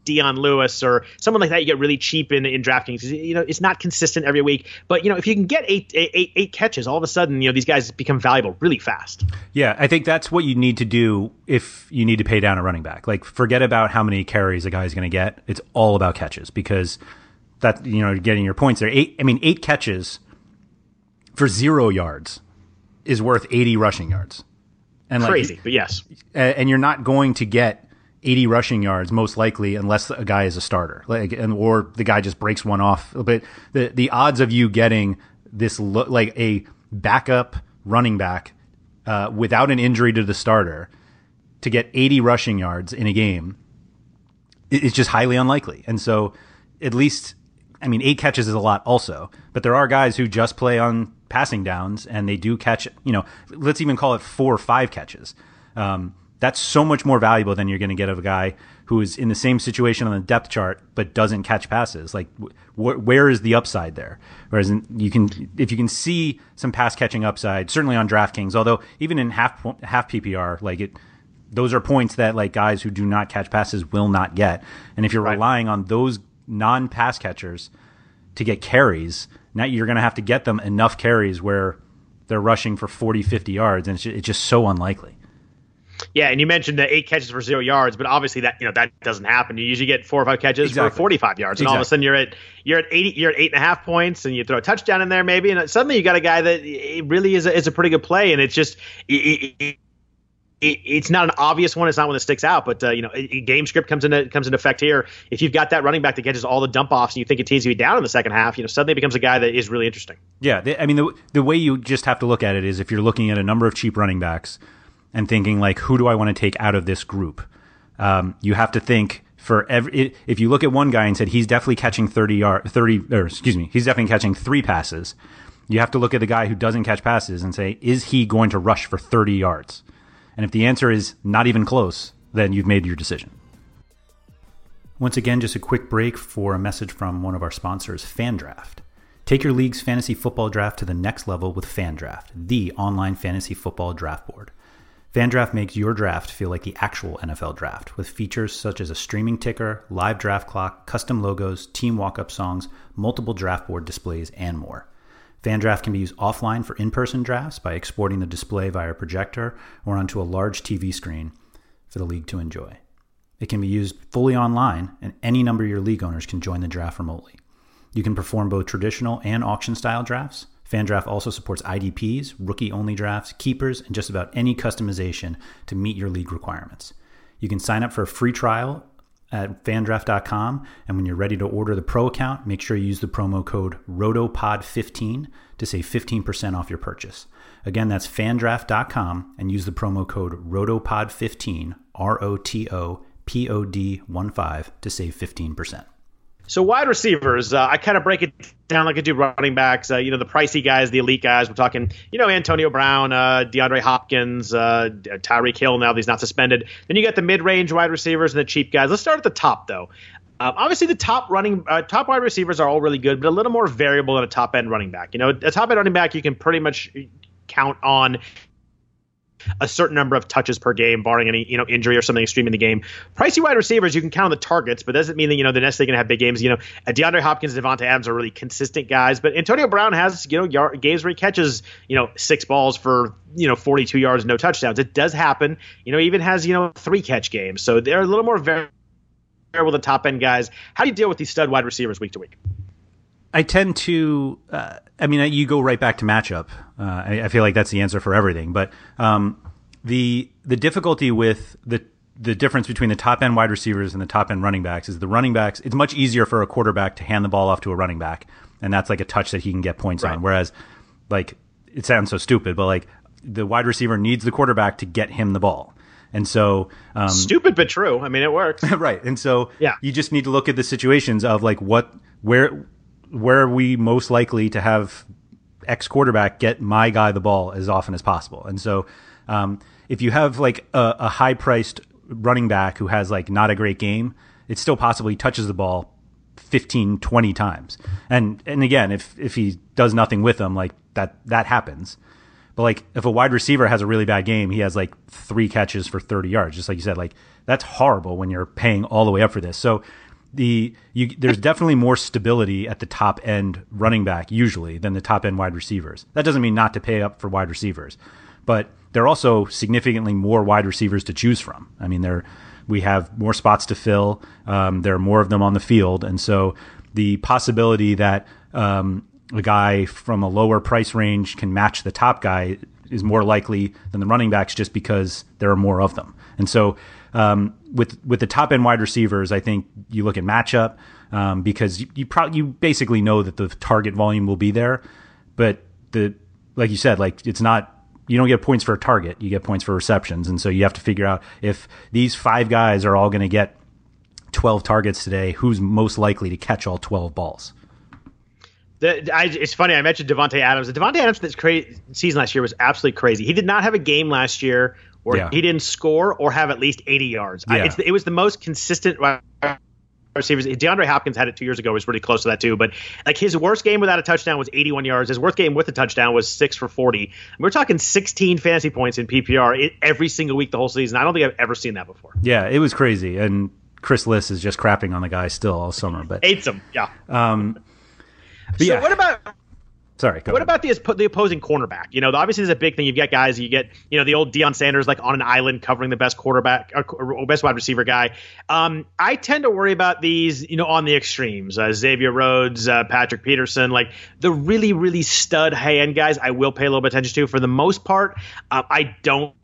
Dion Lewis or someone like that. You get really cheap in in DraftKings. You know, it's not consistent every week, but you know, if you can get eight eight, eight, catches, all of a sudden, you know, these guys become valuable really fast. Yeah, I think that's what you need to do if you need to pay down a running back. Like, forget about how many carries a guy's going to get. It's all about catches because that you know getting your points there. Eight, I mean, eight catches for zero yards is worth eighty rushing yards. And like, Crazy, but yes. and you're not going to get 80 rushing yards most likely unless a guy is a starter. Like and or the guy just breaks one off. But the the odds of you getting this lo- like a backup running back uh, without an injury to the starter to get 80 rushing yards in a game is just highly unlikely. And so at least I mean, eight catches is a lot also, but there are guys who just play on passing downs and they do catch, you know, let's even call it four or five catches. Um, that's so much more valuable than you're going to get of a guy who is in the same situation on the depth chart but doesn't catch passes. Like, wh- where is the upside there? Whereas in, you can, if you can see some pass catching upside, certainly on DraftKings, although even in half half PPR, like it, those are points that like guys who do not catch passes will not get. And if you're relying on those non pass catchers to get carries. Now you're going to have to get them enough carries where they're rushing for 40, 50 yards, and it's just so unlikely. Yeah, and you mentioned the eight catches for zero yards, but obviously that you know that doesn't happen. You usually get four or five catches exactly. for forty five yards, and exactly. all of a sudden you're at you're at eight you're at eight and a half points, and you throw a touchdown in there maybe, and suddenly you got a guy that really is a, is a pretty good play, and it's just. It, it, it's not an obvious one. It's not one that sticks out, but uh, you know, game script comes into comes into effect here. If you've got that running back that catches all the dump offs, and you think it teams to be down in the second half, you know, suddenly becomes a guy that is really interesting. Yeah, I mean, the the way you just have to look at it is if you're looking at a number of cheap running backs and thinking like, who do I want to take out of this group? Um, you have to think for every. If you look at one guy and said he's definitely catching thirty yard, thirty or excuse me, he's definitely catching three passes. You have to look at the guy who doesn't catch passes and say, is he going to rush for thirty yards? And if the answer is not even close, then you've made your decision. Once again, just a quick break for a message from one of our sponsors, FanDraft. Take your league's fantasy football draft to the next level with FanDraft, the online fantasy football draft board. FanDraft makes your draft feel like the actual NFL draft with features such as a streaming ticker, live draft clock, custom logos, team walk up songs, multiple draft board displays, and more. FanDraft can be used offline for in person drafts by exporting the display via a projector or onto a large TV screen for the league to enjoy. It can be used fully online, and any number of your league owners can join the draft remotely. You can perform both traditional and auction style drafts. FanDraft also supports IDPs, rookie only drafts, keepers, and just about any customization to meet your league requirements. You can sign up for a free trial at fandraft.com. And when you're ready to order the pro account, make sure you use the promo code ROTOPOD15 to save 15% off your purchase. Again, that's fandraft.com and use the promo code ROTOPOD15, R O T O P O D 1 5 to save 15%. So wide receivers, uh, I kind of break it down like I do running backs. Uh, you know, the pricey guys, the elite guys. We're talking, you know, Antonio Brown, uh, DeAndre Hopkins, uh, Tyreek Hill. Now that he's not suspended. Then you got the mid-range wide receivers and the cheap guys. Let's start at the top though. Um, obviously, the top running, uh, top wide receivers are all really good, but a little more variable than a top end running back. You know, a top end running back you can pretty much count on a certain number of touches per game, barring any you know injury or something extreme in the game. Pricey wide receivers, you can count on the targets, but doesn't mean that you know they're necessarily going to have big games. You know, DeAndre Hopkins, Davante Adams are really consistent guys, but Antonio Brown has you know yard, games where he catches you know six balls for you know 42 yards, no touchdowns. It does happen. You know, even has you know three catch games, so they're a little more variable than top end guys. How do you deal with these stud wide receivers week to week? I tend to, uh, I mean, you go right back to matchup. Uh, I, I, feel like that's the answer for everything. But um, the the difficulty with the the difference between the top end wide receivers and the top end running backs is the running backs. It's much easier for a quarterback to hand the ball off to a running back, and that's like a touch that he can get points right. on. Whereas, like, it sounds so stupid, but like the wide receiver needs the quarterback to get him the ball. And so, um, stupid but true. I mean, it works, right? And so, yeah, you just need to look at the situations of like what where where are we most likely to have X quarterback get my guy the ball as often as possible. And so, um, if you have like a, a high priced running back who has like not a great game, it's still possible he touches the ball 15, 20 times. And and again, if if he does nothing with them, like that that happens. But like if a wide receiver has a really bad game, he has like three catches for 30 yards, just like you said, like that's horrible when you're paying all the way up for this. So the you, there's definitely more stability at the top end running back usually than the top end wide receivers. That doesn't mean not to pay up for wide receivers, but there are also significantly more wide receivers to choose from. I mean, there we have more spots to fill. Um, there are more of them on the field, and so the possibility that um, a guy from a lower price range can match the top guy is more likely than the running backs, just because there are more of them. And so um, with with the top end wide receivers, I think you look at matchup um, because you you, pro- you basically know that the target volume will be there, but the like you said, like it's not you don't get points for a target, you get points for receptions, and so you have to figure out if these five guys are all going to get 12 targets today, who's most likely to catch all 12 balls. The, I, it's funny. I mentioned Davante Adams. The Davante Adams this cra- season last year was absolutely crazy. He did not have a game last year where yeah. he didn't score or have at least 80 yards. Yeah. I, it was the most consistent receivers. DeAndre Hopkins had it two years ago. Was really close to that too. But like his worst game without a touchdown was 81 yards. His worst game with a touchdown was six for 40. We're talking 16 fantasy points in PPR every single week the whole season. I don't think I've ever seen that before. Yeah, it was crazy. And Chris Liss is just crapping on the guy still all summer. But hates him. Yeah. Um, so yeah. what about Sorry. what about the the opposing cornerback? You know, obviously there's a big thing. You've got guys. You get you know the old Deion Sanders like on an island covering the best quarterback or best wide receiver guy. Um, I tend to worry about these. You know, on the extremes, uh, Xavier Rhodes, uh, Patrick Peterson, like the really really stud high end guys. I will pay a little bit attention to. For the most part, uh, I don't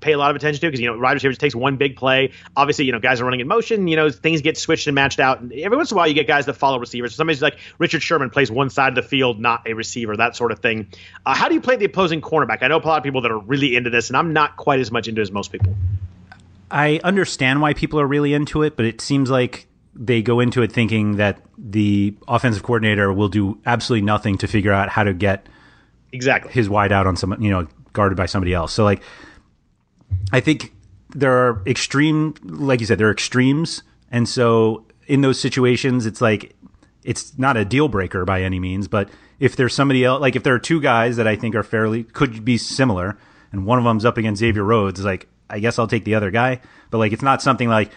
pay a lot of attention to because you know wide receivers takes one big play. Obviously, you know guys are running in motion. You know things get switched and matched out. And every once in a while, you get guys that follow receivers. Somebody's like Richard Sherman plays one side of the field, not a receiver, that sort of thing. Uh, how do you play the opposing cornerback? I know a lot of people that are really into this, and I'm not quite as much into as most people. I understand why people are really into it, but it seems like they go into it thinking that the offensive coordinator will do absolutely nothing to figure out how to get Exactly. his wide out on someone, you know, guarded by somebody else. So like, I think there are extreme, like you said, there are extremes, and so in those situations, it's like it's not a deal breaker by any means, but if there's somebody else, like if there are two guys that I think are fairly could be similar, and one of them's up against Xavier Rhodes, like I guess I'll take the other guy, but like it's not something like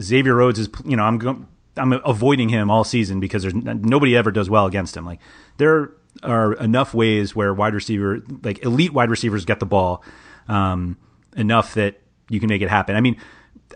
Xavier Rhodes is, you know, I'm going. I'm avoiding him all season because there's nobody ever does well against him. Like there are enough ways where wide receiver, like elite wide receivers, get the ball um, enough that you can make it happen. I mean,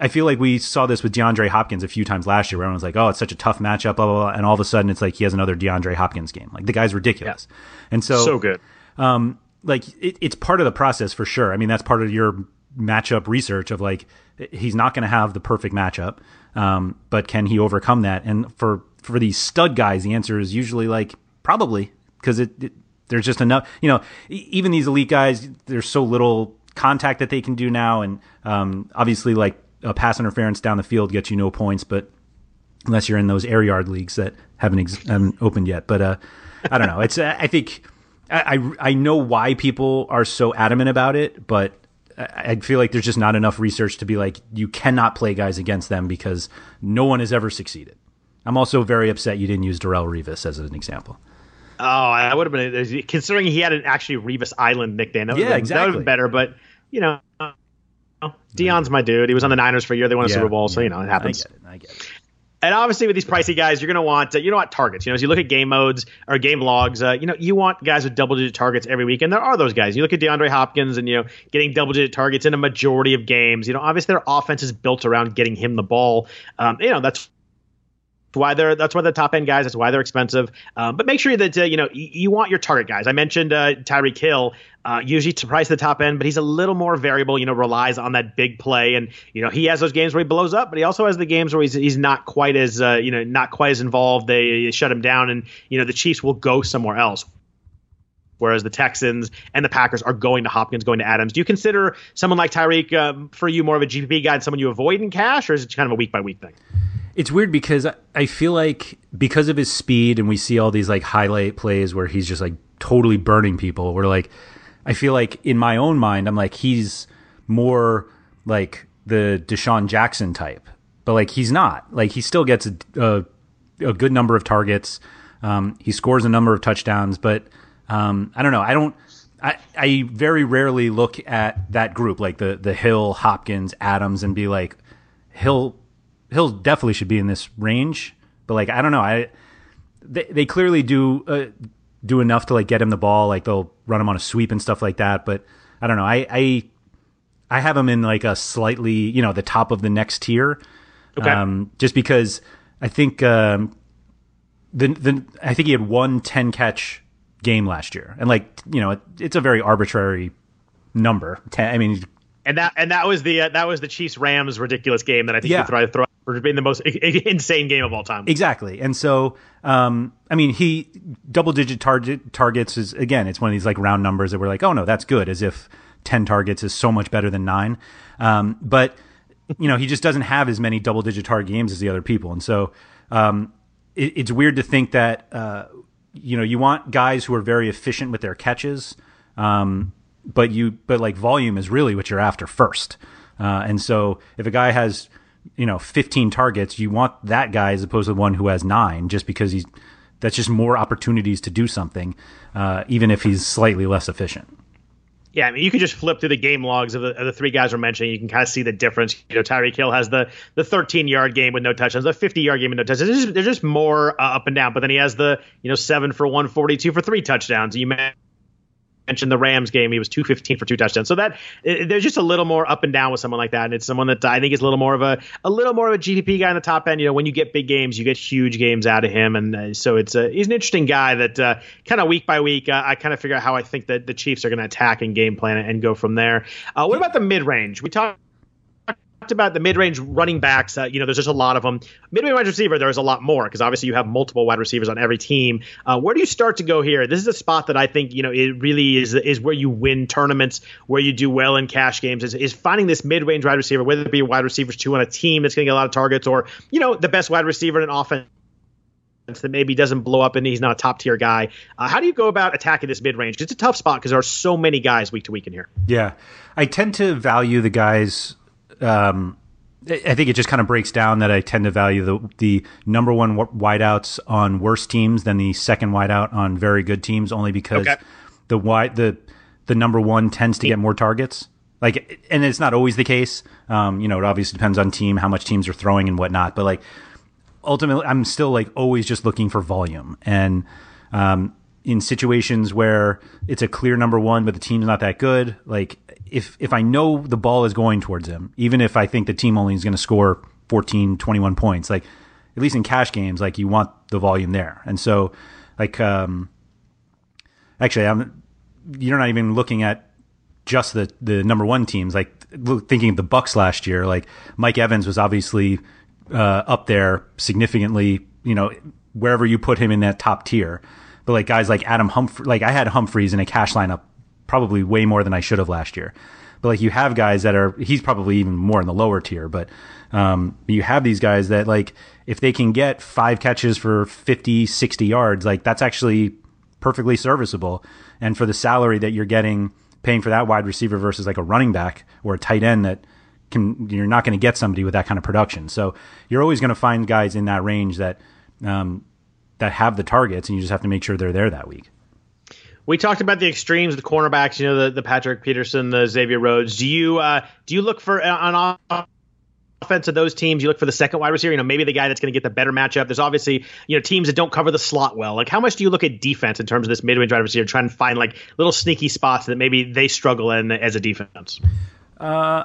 I feel like we saw this with DeAndre Hopkins a few times last year, where everyone's like, "Oh, it's such a tough matchup," blah blah, blah. and all of a sudden it's like he has another DeAndre Hopkins game. Like the guy's ridiculous, and so So good. um, like it, it's part of the process for sure. I mean, that's part of your matchup research of like he's not going to have the perfect matchup, um, but can he overcome that? And for for these stud guys, the answer is usually like probably because it, it there's just enough. You know, even these elite guys, there's so little contact that they can do now, and um, obviously like a pass interference down the field gets you no points, but unless you're in those air yard leagues that haven't, ex- haven't opened yet. But uh, I don't know. It's uh, I think I, I I know why people are so adamant about it, but I I feel like there's just not enough research to be like you cannot play guys against them because no one has ever succeeded. I'm also very upset you didn't use Darrelle Revis as an example. Oh, I would have been considering he had an actually Revis Island nickname. That Yeah, would have been better, but you know, Deion's my dude. He was on the Niners for a year. They won a Super Bowl, so you know it happens. I get it. I get it. And obviously, with these pricey guys, you're going to want uh, you know what targets. You know, as you look at game modes or game logs, uh, you know you want guys with double digit targets every week, and there are those guys. You look at DeAndre Hopkins, and you know getting double digit targets in a majority of games. You know, obviously their offense is built around getting him the ball. Um, you know that's why they're that's why they're top end guys. That's why they're expensive. Um, but make sure that uh, you know you, you want your target guys. I mentioned uh, Tyreek Hill. Uh, usually to price the top end, but he's a little more variable. You know, relies on that big play, and you know he has those games where he blows up, but he also has the games where he's he's not quite as uh, you know not quite as involved. They shut him down, and you know the Chiefs will go somewhere else. Whereas the Texans and the Packers are going to Hopkins, going to Adams. Do you consider someone like Tyreek um, for you more of a GPP guy and someone you avoid in cash, or is it kind of a week by week thing? It's weird because I- feel like because of his speed and we see all these like highlight plays where he's just like totally burning people. We're like, I feel like in my own mind, I'm like he's more like the DeSean Jackson type, but like he's not. Like he still gets a, a, a good number of targets. Um, he scores a number of touchdowns, but um, I don't know. I don't. I, I very rarely look at that group like the the Hill, Hopkins, Adams, and be like, Hill Hill definitely should be in this range, but like I don't know. I they, they clearly do uh, do enough to like get him the ball. Like they'll run him on a sweep and stuff like that. But I don't know. I I, I have him in like a slightly you know the top of the next tier. Okay. Um, just because I think um, the the I think he had one 10 catch game last year, and like you know it, it's a very arbitrary number. 10, I mean And that and that was the uh, that was the Chiefs Rams ridiculous game that I think Yeah. you throw throw for being the most insane game of all time. Exactly. And so, um, I mean, he double digit target targets is again, it's one of these like round numbers that we're like, oh no, that's good, as if 10 targets is so much better than nine. Um, but, you know, he just doesn't have as many double digit target games as the other people. And so, um, it, it's weird to think that, uh, you know, you want guys who are very efficient with their catches. Um, but you, but like volume is really what you're after first. Uh, and so if a guy has, you know, 15 targets, you want that guy as opposed to the one who has nine, just because he's, that's just more opportunities to do something, uh, even if he's slightly less efficient. Yeah, I mean, you can just flip through the game logs of the, of the three guys we're mentioning. You can kind of see the difference. You know, Tyreek Hill has the the 13 yard game with no touchdowns, the 50 yard game with no touchdowns. There's just, just more uh, up and down. But then he has the you know seven for 142 for three touchdowns. You mentioned mentioned the Rams game. He was 215 for two touchdowns. So that it, there's just a little more up and down with someone like that. And it's someone that I think is a little more of a a little more of a GPP guy in the top end. You know, when you get big games, you get huge games out of him. And uh, so it's a, he's an interesting guy that uh, kind of week by week, uh, I kind of figure out how I think that the Chiefs are going to attack and game plan it and go from there. Uh, what about the mid range? We talked about the mid-range running backs. Uh, you know, there's just a lot of them. Mid-range wide receiver, there's a lot more because obviously you have multiple wide receivers on every team. Uh, where do you start to go here? This is a spot that I think you know it really is is where you win tournaments, where you do well in cash games. Is, is finding this mid-range wide receiver, whether it be wide receivers two on a team that's going to get a lot of targets, or you know the best wide receiver in an offense that maybe doesn't blow up and he's not a top tier guy. Uh, how do you go about attacking this mid range? It's a tough spot because there are so many guys week to week in here. Yeah, I tend to value the guys. Um, I think it just kind of breaks down that I tend to value the the number one wideouts on worse teams than the second wideout on very good teams, only because Okay. the wide the the number one tends to get more targets. Like, and it's not always the case. Um, you know, it obviously depends on team, how much teams are throwing and whatnot. But like, ultimately, I'm still like always just looking for volume. And um, in situations where it's a clear number one, but the team's not that good, like if if I know the ball is going towards him, even if I think the team only is going to score 14, 21 points, like at least in cash games, like you want the volume there. And so, like, um, actually, I'm you're not even looking at just the the number one teams. Like thinking of the Bucs last year, like Mike Evans was obviously uh, up there significantly. You know, wherever you put him in that top tier. But like guys like Adam Humphrey, like I had Humphries in a cash lineup probably way more than I should have last year. But like you have guys that are he's probably even more in the lower tier, but um, you have these guys that like if they can get five catches for 50, 60 yards, like that's actually perfectly serviceable. And for the salary that you're getting paying for that wide receiver versus like a running back or a tight end that can you're not going to get somebody with that kind of production. So you're always going to find guys in that range that um, that have the targets, and you just have to make sure they're there that week. We talked about the extremes, the cornerbacks. You know, the, the Patrick Peterson, the Xavier Rhodes. Do you uh, do you look for uh, on offense of those teams? You look for the second wide receiver. You know, maybe the guy that's going to get the better matchup. There's obviously you know teams that don't cover the slot well. Like, how much do you look at defense in terms of this mid-range wide receiver, trying to find like little sneaky spots that maybe they struggle in as a defense? Uh,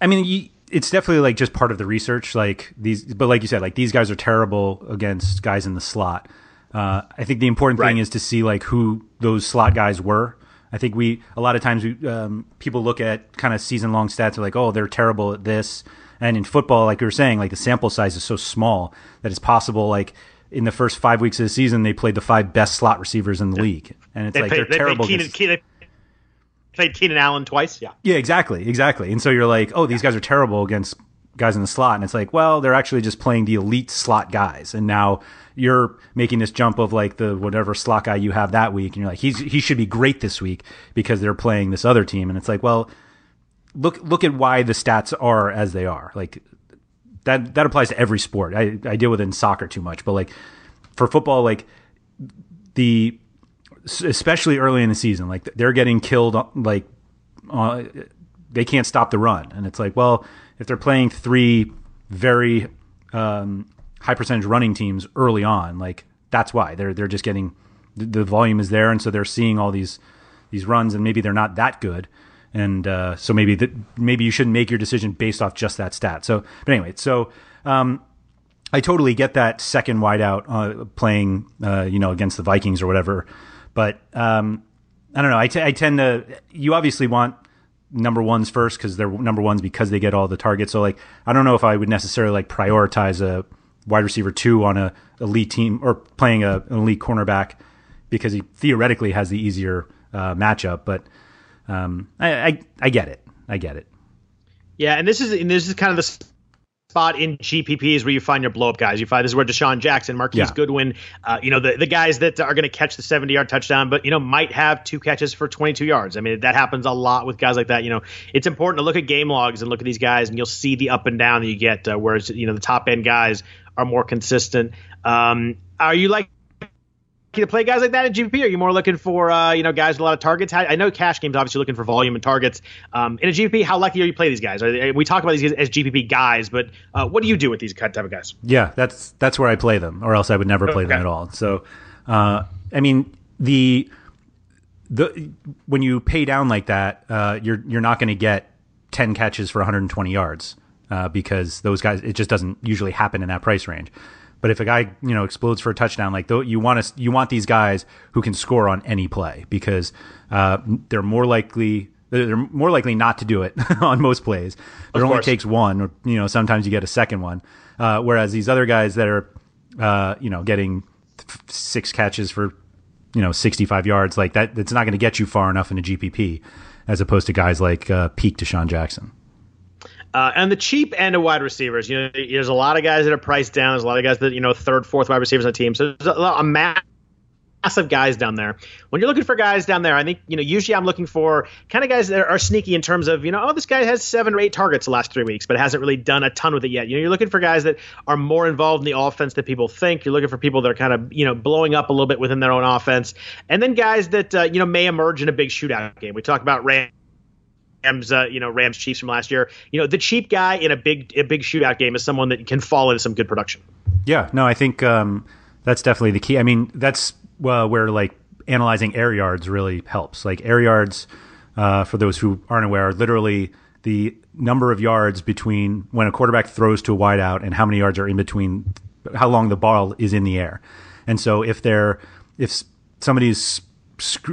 I mean, you, it's definitely like just part of the research. Like these, but like you said, like these guys are terrible against guys in the slot. Uh, I think the important thing is to see like who those slot guys were. I think we a lot of times we um, people look at kind of season long stats are like, oh, they're terrible at this. And in football, like we were saying, like the sample size is so small that it's possible like in the first five weeks of the season they played the five best slot receivers in the league, and it's They like played, they're they terrible. Keenan, Keenan, played Keenan Allen twice. Yeah. yeah, exactly, exactly. And so you're like, oh, these guys are terrible against guys in the slot, and it's like, well, they're actually just playing the elite slot guys, and now you're making this jump of like the whatever slot guy you have that week, and you're like, he's he should be great this week because they're playing this other team, and it's like, well, look look at why the stats are as they are, like that that applies to every sport. I I deal with it in soccer too much, but like for football, like the especially early in the season, like they're getting killed. Like uh, they can't stop the run, and it's like, well, if they're playing three very um, high percentage running teams early on, like that's why they're they're just getting the, volume is there, and so they're seeing all these these runs, and maybe they're not that good. And uh, so maybe that maybe you shouldn't make your decision based off just that stat. So, but anyway, so um, I totally get that second wideout uh, playing, uh, you know, against the Vikings or whatever. But um, I don't know. I, t- I tend to. You obviously want number ones first because they're number ones because they get all the targets. So like, I don't know if I would necessarily like prioritize a wide receiver two on a elite team or playing a, an elite cornerback because he theoretically has the easier uh, matchup. But um, I, I I get it. I get it. Yeah, and this is and this is kind of the spot in GPPs where you find your blow up guys. You find this is where DeSean Jackson, Marquise Yeah. Goodwin, uh, you know the the guys that are going to catch the seventy yard touchdown, but you know might have two catches for twenty two yards. I mean that happens a lot with guys like that. You know it's important to look at game logs and look at these guys, and you'll see the up and down that you get. Uh, whereas you know the top end guys are more consistent. Um, are you like to play guys like that in GPP? Are you more looking for uh, you know guys with a lot of targets? I know cash games obviously looking for volume and targets. Um, in a GPP, how likely are you to play these guys? Are, we talk about these guys as GPP guys, but uh, what do you do with these type of guys? Yeah, that's that's where I play them, or else I would never play okay. them at all. So, uh, I mean the the when you pay down like that, uh, you're you're not going to get ten catches for 120 yards uh, because those guys it just doesn't usually happen in that price range. But if a guy you know explodes for a touchdown, like you want to you want these guys who can score on any play because uh, they're more likely they're more likely not to do it on most plays. It only takes one, or you know sometimes you get a second one. Uh, whereas these other guys that are uh, you know getting six catches for you know 65 yards like that, it's not going to get you far enough in a GPP as opposed to guys like uh, peak DeSean Jackson. Uh, and the cheap end of wide receivers, you know, there's a lot of guys that are priced down. There's a lot of guys that you know third, fourth wide receivers on the team. So there's a, a massive guys down there. When you're looking for guys down there, I think you know usually I'm looking for kind of guys that are sneaky in terms of you know oh this guy has seven or eight targets the last three weeks, but hasn't really done a ton with it yet. You know you're looking for guys that are more involved in the offense than people think. You're looking for people that are kind of you know blowing up a little bit within their own offense, and then guys that uh, you know may emerge in a big shootout game. We talk about Ram Rams, uh, you know, Rams Chiefs from last year. You know, the cheap guy in a big a big shootout game is someone that can fall into some good production. Yeah, no, I think um, that's definitely the key. I mean, that's uh, where like analyzing air yards really helps. Like air yards, uh, for those who aren't aware, are literally the number of yards between when a quarterback throws to a wideout and how many yards are in between, how long the ball is in the air. And so if they're if somebody's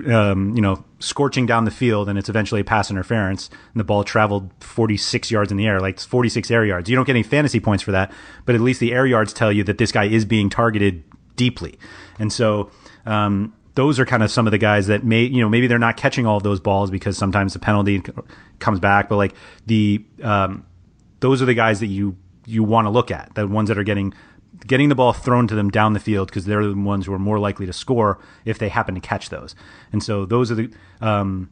um, you know, scorching down the field, and it's eventually a pass interference, and the ball traveled 46 yards in the air, like 46 air yards. You don't get any fantasy points for that, but at least the air yards tell you that this guy is being targeted deeply, and so. Um, those are kind of some of the guys that may, you know, maybe they're not catching all of those balls because sometimes the penalty comes back, but like the, um, those are the guys that you you want to look at, the ones that are getting getting the ball thrown to them down the field because they're the ones who are more likely to score if they happen to catch those. And so those are the, um,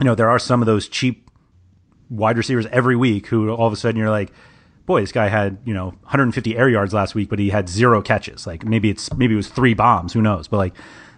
you know, there are some of those cheap wide receivers every week who all of a sudden you're like, boy, this guy had you know 150 air yards last week, but he had zero catches. Like maybe it's maybe it was three bombs, who knows? But like,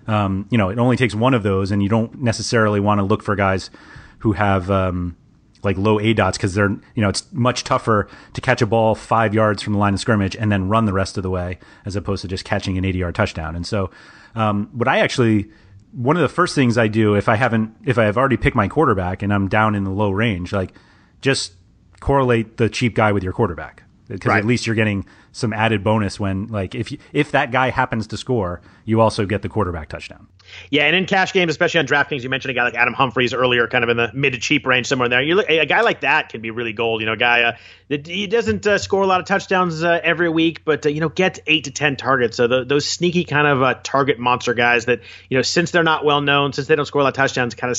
um, you know, it only takes one of those, and you don't necessarily want to look for guys who have um, like low aDOTs because they're you know it's much tougher to catch a ball five yards from the line of scrimmage and then run the rest of the way as opposed to just catching an 80 yard touchdown. And so, um, what I actually one of the first things I do if I haven't if I have already picked my quarterback and I'm down in the low range, like just correlate the cheap guy with your quarterback because right. at least you're getting some added bonus when like if you, if that guy happens to score, you also get the quarterback touchdown. Yeah, and in cash games, especially on DraftKings, you mentioned a guy like Adam Humphries earlier, kind of in the mid to cheap range somewhere in there. You look, a guy like that can be really gold. You know, a guy uh, that he doesn't uh, score a lot of touchdowns uh, every week, but uh, you know gets eight to ten targets. So the, those sneaky kind of uh, target monster guys that you know since they're not well known, since they don't score a lot of touchdowns, kind of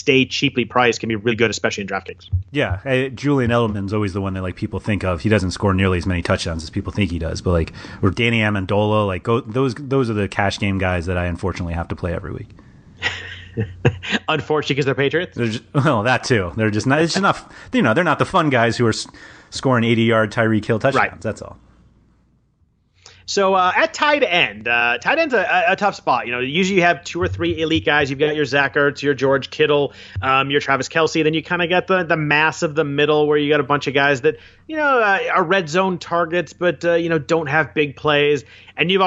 stay cheaply priced can be really good, especially in DraftKings. Yeah, uh, Julian Edelman's always the one that like people think of. He doesn't score nearly as many touchdowns as people think he does, but like or Danny Amendola, like go, those those are the cash game guys that I unfortunately have to play every week. Unfortunately, because they're Patriots. They're just, well, that too. They're just not. It's just not. You know, they're not the fun guys who are scoring eighty yard Tyreek Hill touchdowns. Right. That's all. So uh, at tight end, uh, tight end's a, a, tough spot. You know, usually you have two or three elite guys. You've got your Zach Ertz, your George Kittle, um, your Travis Kelce. Then you kind of got the the mass of the middle where you got a bunch of guys that you know uh, are red zone targets, but uh, you know don't have big plays. And you've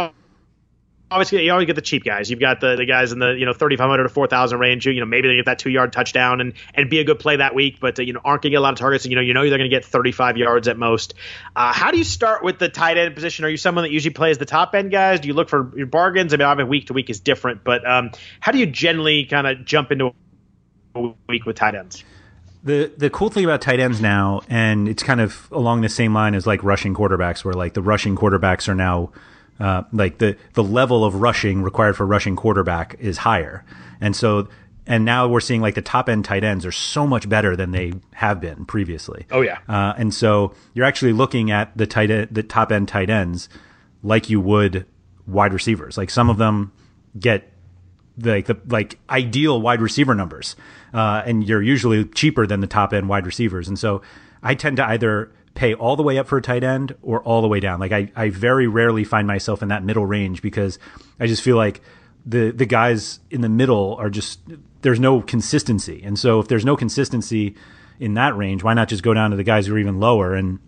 obviously you always get the cheap guys. You've got the, the guys in the you know 3,500 to 4,000 range. You know maybe they get that two yard touchdown and and be a good play that week, but uh, you know aren't going to get a lot of targets. And you know you know they're going to get 35 yards at most. Uh, how do you start with the tight end position? Are you someone that usually plays the top end guys? Do you look for your bargains? I mean, obviously week to week is different, but um, how do you generally kind of jump into a week with tight ends? The the cool thing about tight ends now, and it's kind of along the same line as like rushing quarterbacks, where like the rushing quarterbacks are now uh, like the the level of rushing required for rushing quarterback is higher, and so and now we're seeing like the top end tight ends are so much better than they have been previously. Oh yeah, uh, and so you're actually looking at the tight end, the top end tight ends like you would wide receivers. Like some of them get like the like ideal wide receiver numbers, uh, and you're usually cheaper than the top end wide receivers. And so I tend to either pay all the way up for a tight end or all the way down. Like I, I very rarely find myself in that middle range because I just feel like the the guys in the middle are just there's no consistency. And so if there's no consistency in that range, why not just go down to the guys who are even lower and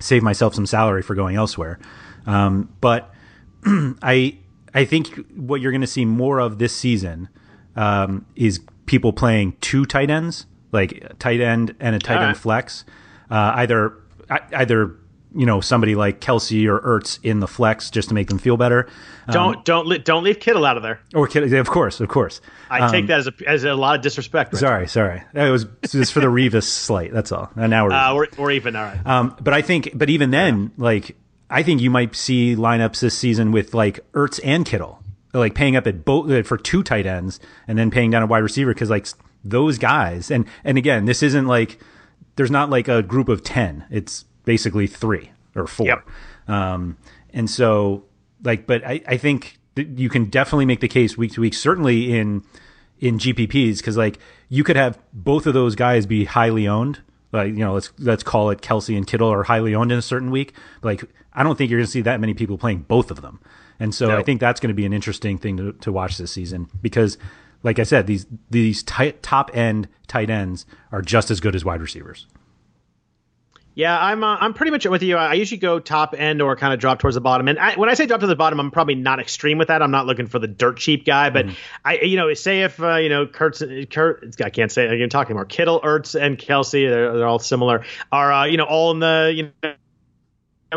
save myself some salary for going elsewhere? Um, but I I think what you're going to see more of this season um, is people playing two tight ends, like tight end and a tight All end flex, uh, either either you know somebody like Kelce or Ertz in the flex just to make them feel better. Um, don't don't don't leave Kittle out of there. Or Kittle, of course, of course. I um, take that as a as a lot of disrespect. Right sorry, sorry. That was just for the Revis slight. That's all. And now we're uh, or, or even all right. Um, but I think, but even then, yeah. like I think you might see lineups this season with like Ertz and Kittle, like paying up at both uh, for two tight ends and then paying down a wide receiver because like those guys and and again, this isn't like there's not like a group of ten. It's basically three or four. Yep. Um, and so like, but I, I think you can definitely make the case week to week, certainly in in GPPs, because like you could have both of those guys be highly owned. Like you know, let's let's call it Kelce and Kittle are highly owned in a certain week. But like I don't think you're going to see that many people playing both of them. And so no. I think that's going to be an interesting thing to, to watch this season because, like I said, these these tight, top end tight ends are just as good as wide receivers. Yeah, I'm uh, I'm pretty much with you. I usually go top end or kind of drop towards the bottom. And I, when I say drop to the bottom, I'm probably not extreme with that. I'm not looking for the dirt cheap guy, but mm. I you know say if uh, you know Kurt's Kurt I can't say I can talk anymore. Kittle, Ertz, and Kelce they're, they're all similar are uh, you know all in the you know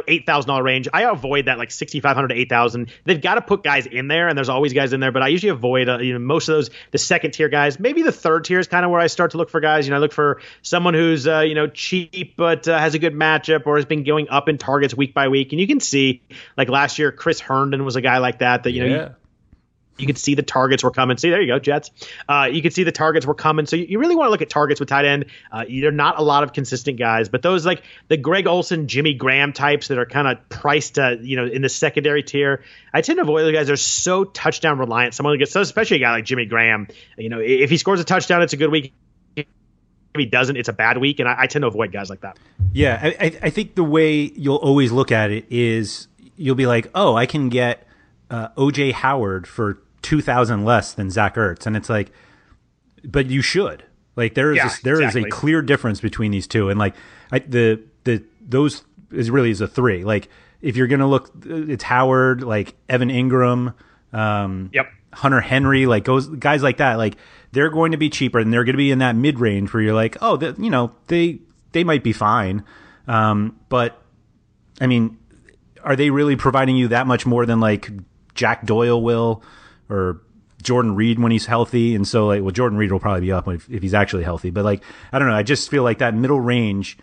eight thousand dollar range. I avoid that like sixty five hundred to eight thousand. They've got to put guys in there, and there's always guys in there. But I usually avoid uh, you know most of those the second tier guys. Maybe the third tier is kind of where I start to look for guys. You know, I look for someone who's uh, you know cheap but uh, has a good matchup or has been going up in targets week by week. And you can see like last year, Chris Herndon was a guy like that. That you know. You, you could see the targets were coming. See, there you go, Jets. Uh, you could see the targets were coming. So you, you really want to look at targets with tight end. Uh, they're not a lot of consistent guys, but those like the Greg Olsen, Jimmy Graham types that are kind of priced, uh, you know, in the secondary tier. I tend to avoid those guys. They're so touchdown reliant. Someone who gets, so especially a guy like Jimmy Graham. You know, if he scores a touchdown, it's a good week. If he doesn't, it's a bad week, and I, I tend to avoid guys like that. Yeah, I, I think the way you'll always look at it is you'll be like, oh, I can get uh, OJ Howard for two thousand less than Zach Ertz, and it's like, but you should like there is yeah, a, there exactly. is a clear difference between these two, and like I, the the those is really is a three. Like if you're gonna look, it's Howard, like Evan Engram, um, yep, Hunter Henry, like goes guys like that, like they're going to be cheaper, and they're going to be in that mid range where you're like, oh, the, you know, they they might be fine, um, but I mean, are they really providing you that much more than like Jack Doyle will? Or Jordan Reed when he's healthy. And so like, well, Jordan Reed will probably be up if, if he's actually healthy. But like, I don't know. I just feel like that middle range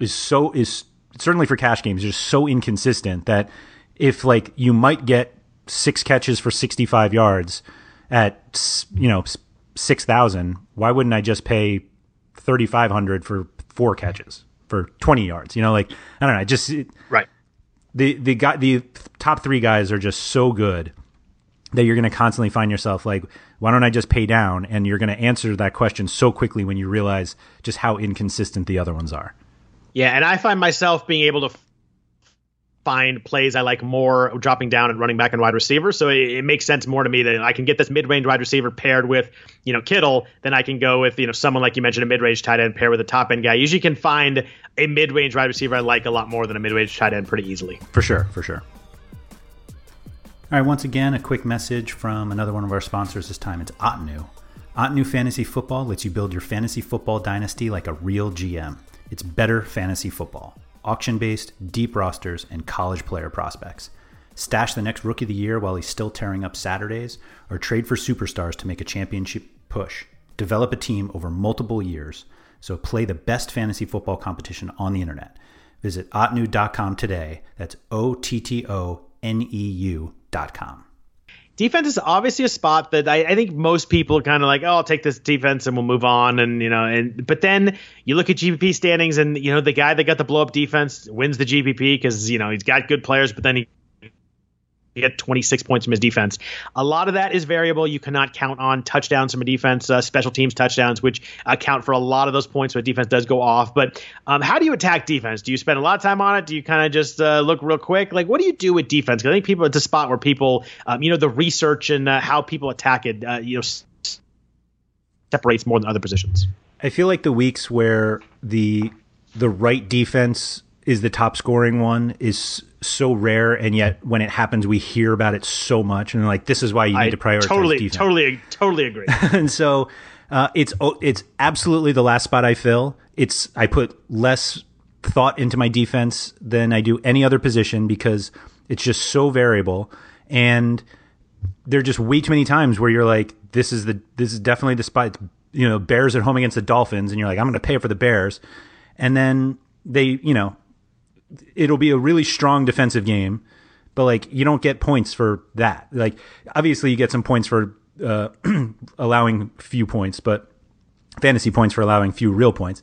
is so is certainly for cash games just so inconsistent that if like you might get six catches for 65 yards at you know 6000 why wouldn't i just pay 3500 for four catches for 20 yards you know like i don't know I just right the the guy the top 3 guys are just so good that you're going to constantly find yourself like, why don't I just pay down? And you're going to answer that question so quickly when you realize just how inconsistent the other ones are. Yeah, and I find myself being able to find plays I like more dropping down and running back and wide receiver. So it, it, makes sense more to me that I can get this mid-range wide receiver paired with, you know, Kittle, then I can go with, you know, someone like you mentioned, a mid-range tight end pair with a top end guy. usually can find a mid-range wide receiver I like a lot more than a mid-range tight end pretty easily. For sure, for sure. All right, once again, a quick message from another one of our sponsors this time. It's Ottoneu. Ottoneu Fantasy Football lets you build your fantasy football dynasty like a real GM. It's better fantasy football, auction based, deep rosters, and college player prospects. Stash the next rookie of the year while he's still tearing up Saturdays, or trade for superstars to make a championship push. Develop a team over multiple years, so play the best fantasy football competition on the internet. Visit ottoneu.com today. That's O T T O N E U com. Defense is obviously a spot that I, I think most people are kind of like, oh, I'll take this defense and we'll move on, and you know, and but then you look at GPP standings, and you know, the guy that got the blow up defense wins the GPP because you know he's got good players, but then he get 26 points from his defense. A lot of that is variable. You cannot count on touchdowns from a defense, uh, special teams touchdowns, which account for a lot of those points when defense does go off. But um, how do you attack defense? Do you spend a lot of time on it? Do you kind of just uh, look real quick? Like, what do you do with defense? Because I think people, it's a spot where people, um, you know, the research and uh, how people attack it, uh, you know, separates more than other positions. I feel like the weeks where the the right defense is the top scoring one is so rare, and yet when it happens, we hear about it so much, and like this is why you need I to prioritize totally, defense. Totally, totally agree. and so uh, it's oh, it's absolutely the last spot I fill. It's I put less thought into my defense than I do any other position because it's just so variable, and there are just way too many times where you're like, this is the this is definitely the spot. It's, you know, Bears at home against the Dolphins, and you're like, I'm going to pay for the Bears, and then they, you know, it'll be a really strong defensive game, but like you don't get points for that. Like obviously you get some points for uh, allowing few points, but fantasy points for allowing few real points.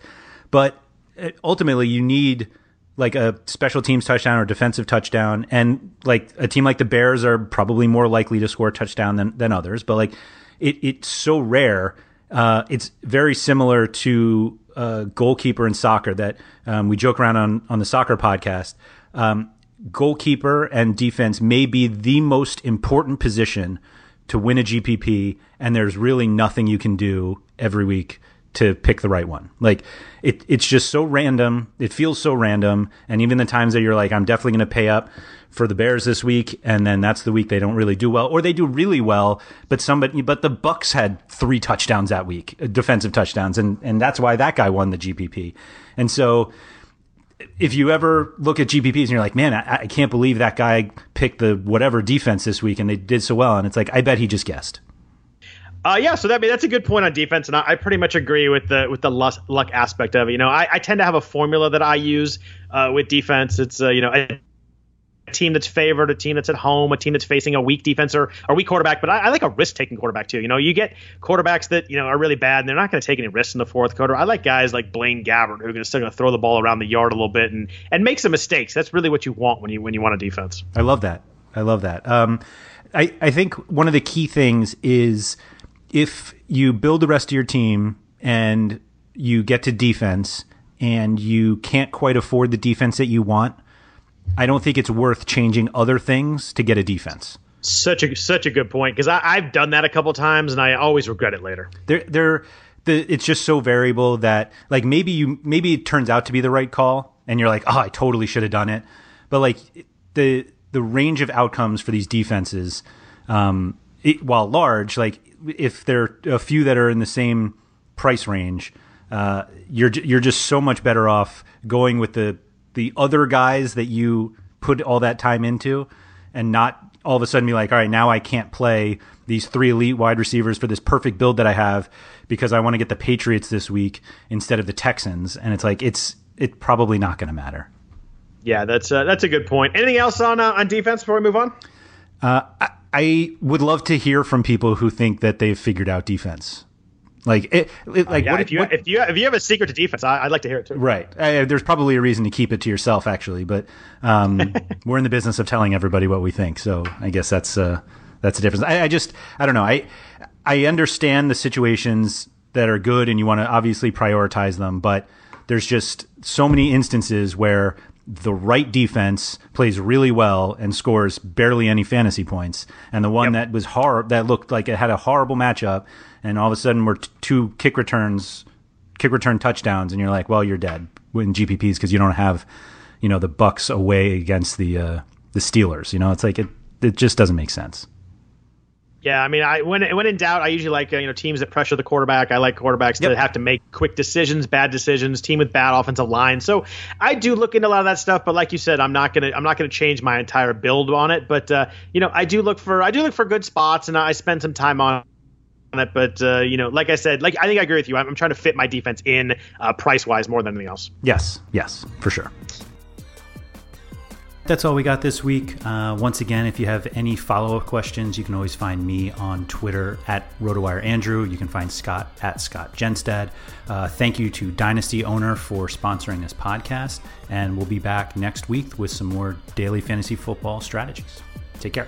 But uh, ultimately you need like a special teams touchdown or defensive touchdown, and like a team like the Bears are probably more likely to score a touchdown than than others. But like it, it's so rare. Uh, it's very similar to goalkeeper in soccer that um, we joke around on on the soccer podcast. Um, goalkeeper and defense may be the most important position to win a GPP, and there's really nothing you can do every week to pick the right one. Like it, it's just so random. It feels so random, and even the times that you're like, I'm definitely going to pay up for the Bears this week, and then that's the week they don't really do well, or they do really well, but somebody, but the Bucs had three touchdowns that week, uh, defensive touchdowns, and and that's why that guy won the GPP, and so. If you ever look at GPPs and you're like, man, I, I can't believe that guy picked the whatever defense this week and they did so well, and it's like, I bet he just guessed. Uh, yeah, so that that's a good point on defense, and I, I pretty much agree with the with the luck, luck aspect of it. You know, I, I, tend to have a formula that I use uh, with defense. It's uh, you know a team that's favored, a team that's at home, a team that's facing a weak defense or a weak quarterback. But I, I like a risk taking quarterback too. You know, you get quarterbacks that you know are really bad and they're not going to take any risks in the fourth quarter. I like guys like Blaine Gabbert who are still going to throw the ball around the yard a little bit and and make some mistakes. That's really what you want when you when you want a defense. I love that. I love that. Um, I I think one of the key things is if you build the rest of your team and you get to defense and you can't quite afford the defense that you want, I don't think it's worth changing other things to get a defense. Such a such a good point because I've done that a couple times and I always regret it later. They're they're the it's just so variable that like maybe you maybe it turns out to be the right call and you're like oh I totally should have done it, but like the the range of outcomes for these defenses, um, it, while large, like if there are a few that are in the same price range, uh, you're you're just so much better off going with the the other guys that you put all that time into, and not all of a sudden be like, all right, now I can't play these three elite wide receivers for this perfect build that I have because I want to get the Patriots this week instead of the Texans, and it's like it's it's probably not going to matter. Yeah, that's uh, that's a good point. Anything else on uh, on defense before we move on? Uh, I, I would love to hear from people who think that they've figured out defense. Like, it, it like yeah, what, if you what, if you if you have a secret to defense, I, would like to hear it too. Right. Uh, there's probably a reason to keep it to yourself, actually, but um, we're in the business of telling everybody what we think, so I guess that's uh, that's the difference. I, I just I don't know. I I understand the situations that are good, and you want to obviously prioritize them, but there's just so many instances where the right defense plays really well and scores barely any fantasy points, and the one yep. that was hor- that looked like it had a horrible matchup, and all of a sudden we're t- two kick returns, kick return touchdowns, and you're like, well, you're dead in GPPs because you don't have, you know, the Bucs away against the uh, the Steelers. You know, it's like it it just doesn't make sense. Yeah, I mean, I when when in doubt, I usually like uh, you know teams that pressure the quarterback. I like quarterbacks yep. that have to make quick decisions, bad decisions. Team with bad offensive line. So I do look into a lot of that stuff. But like you said, I'm not gonna I'm not gonna change my entire build on it. But uh, you know, I do look for I do look for good spots, and I spend some time on it. But uh, you know, like I said, like I think I agree with you. I'm, I'm trying to fit my defense in uh, price wise more than anything else. Yes, yes, for sure. That's all we got this week. Uh, once again, if you have any follow up questions, you can always find me on Twitter at RotowireAndrew. You can find Scott at Scott Jenstad. Uh, thank you to Dynasty Owner for sponsoring this podcast. And we'll be back next week with some more daily fantasy football strategies. Take care.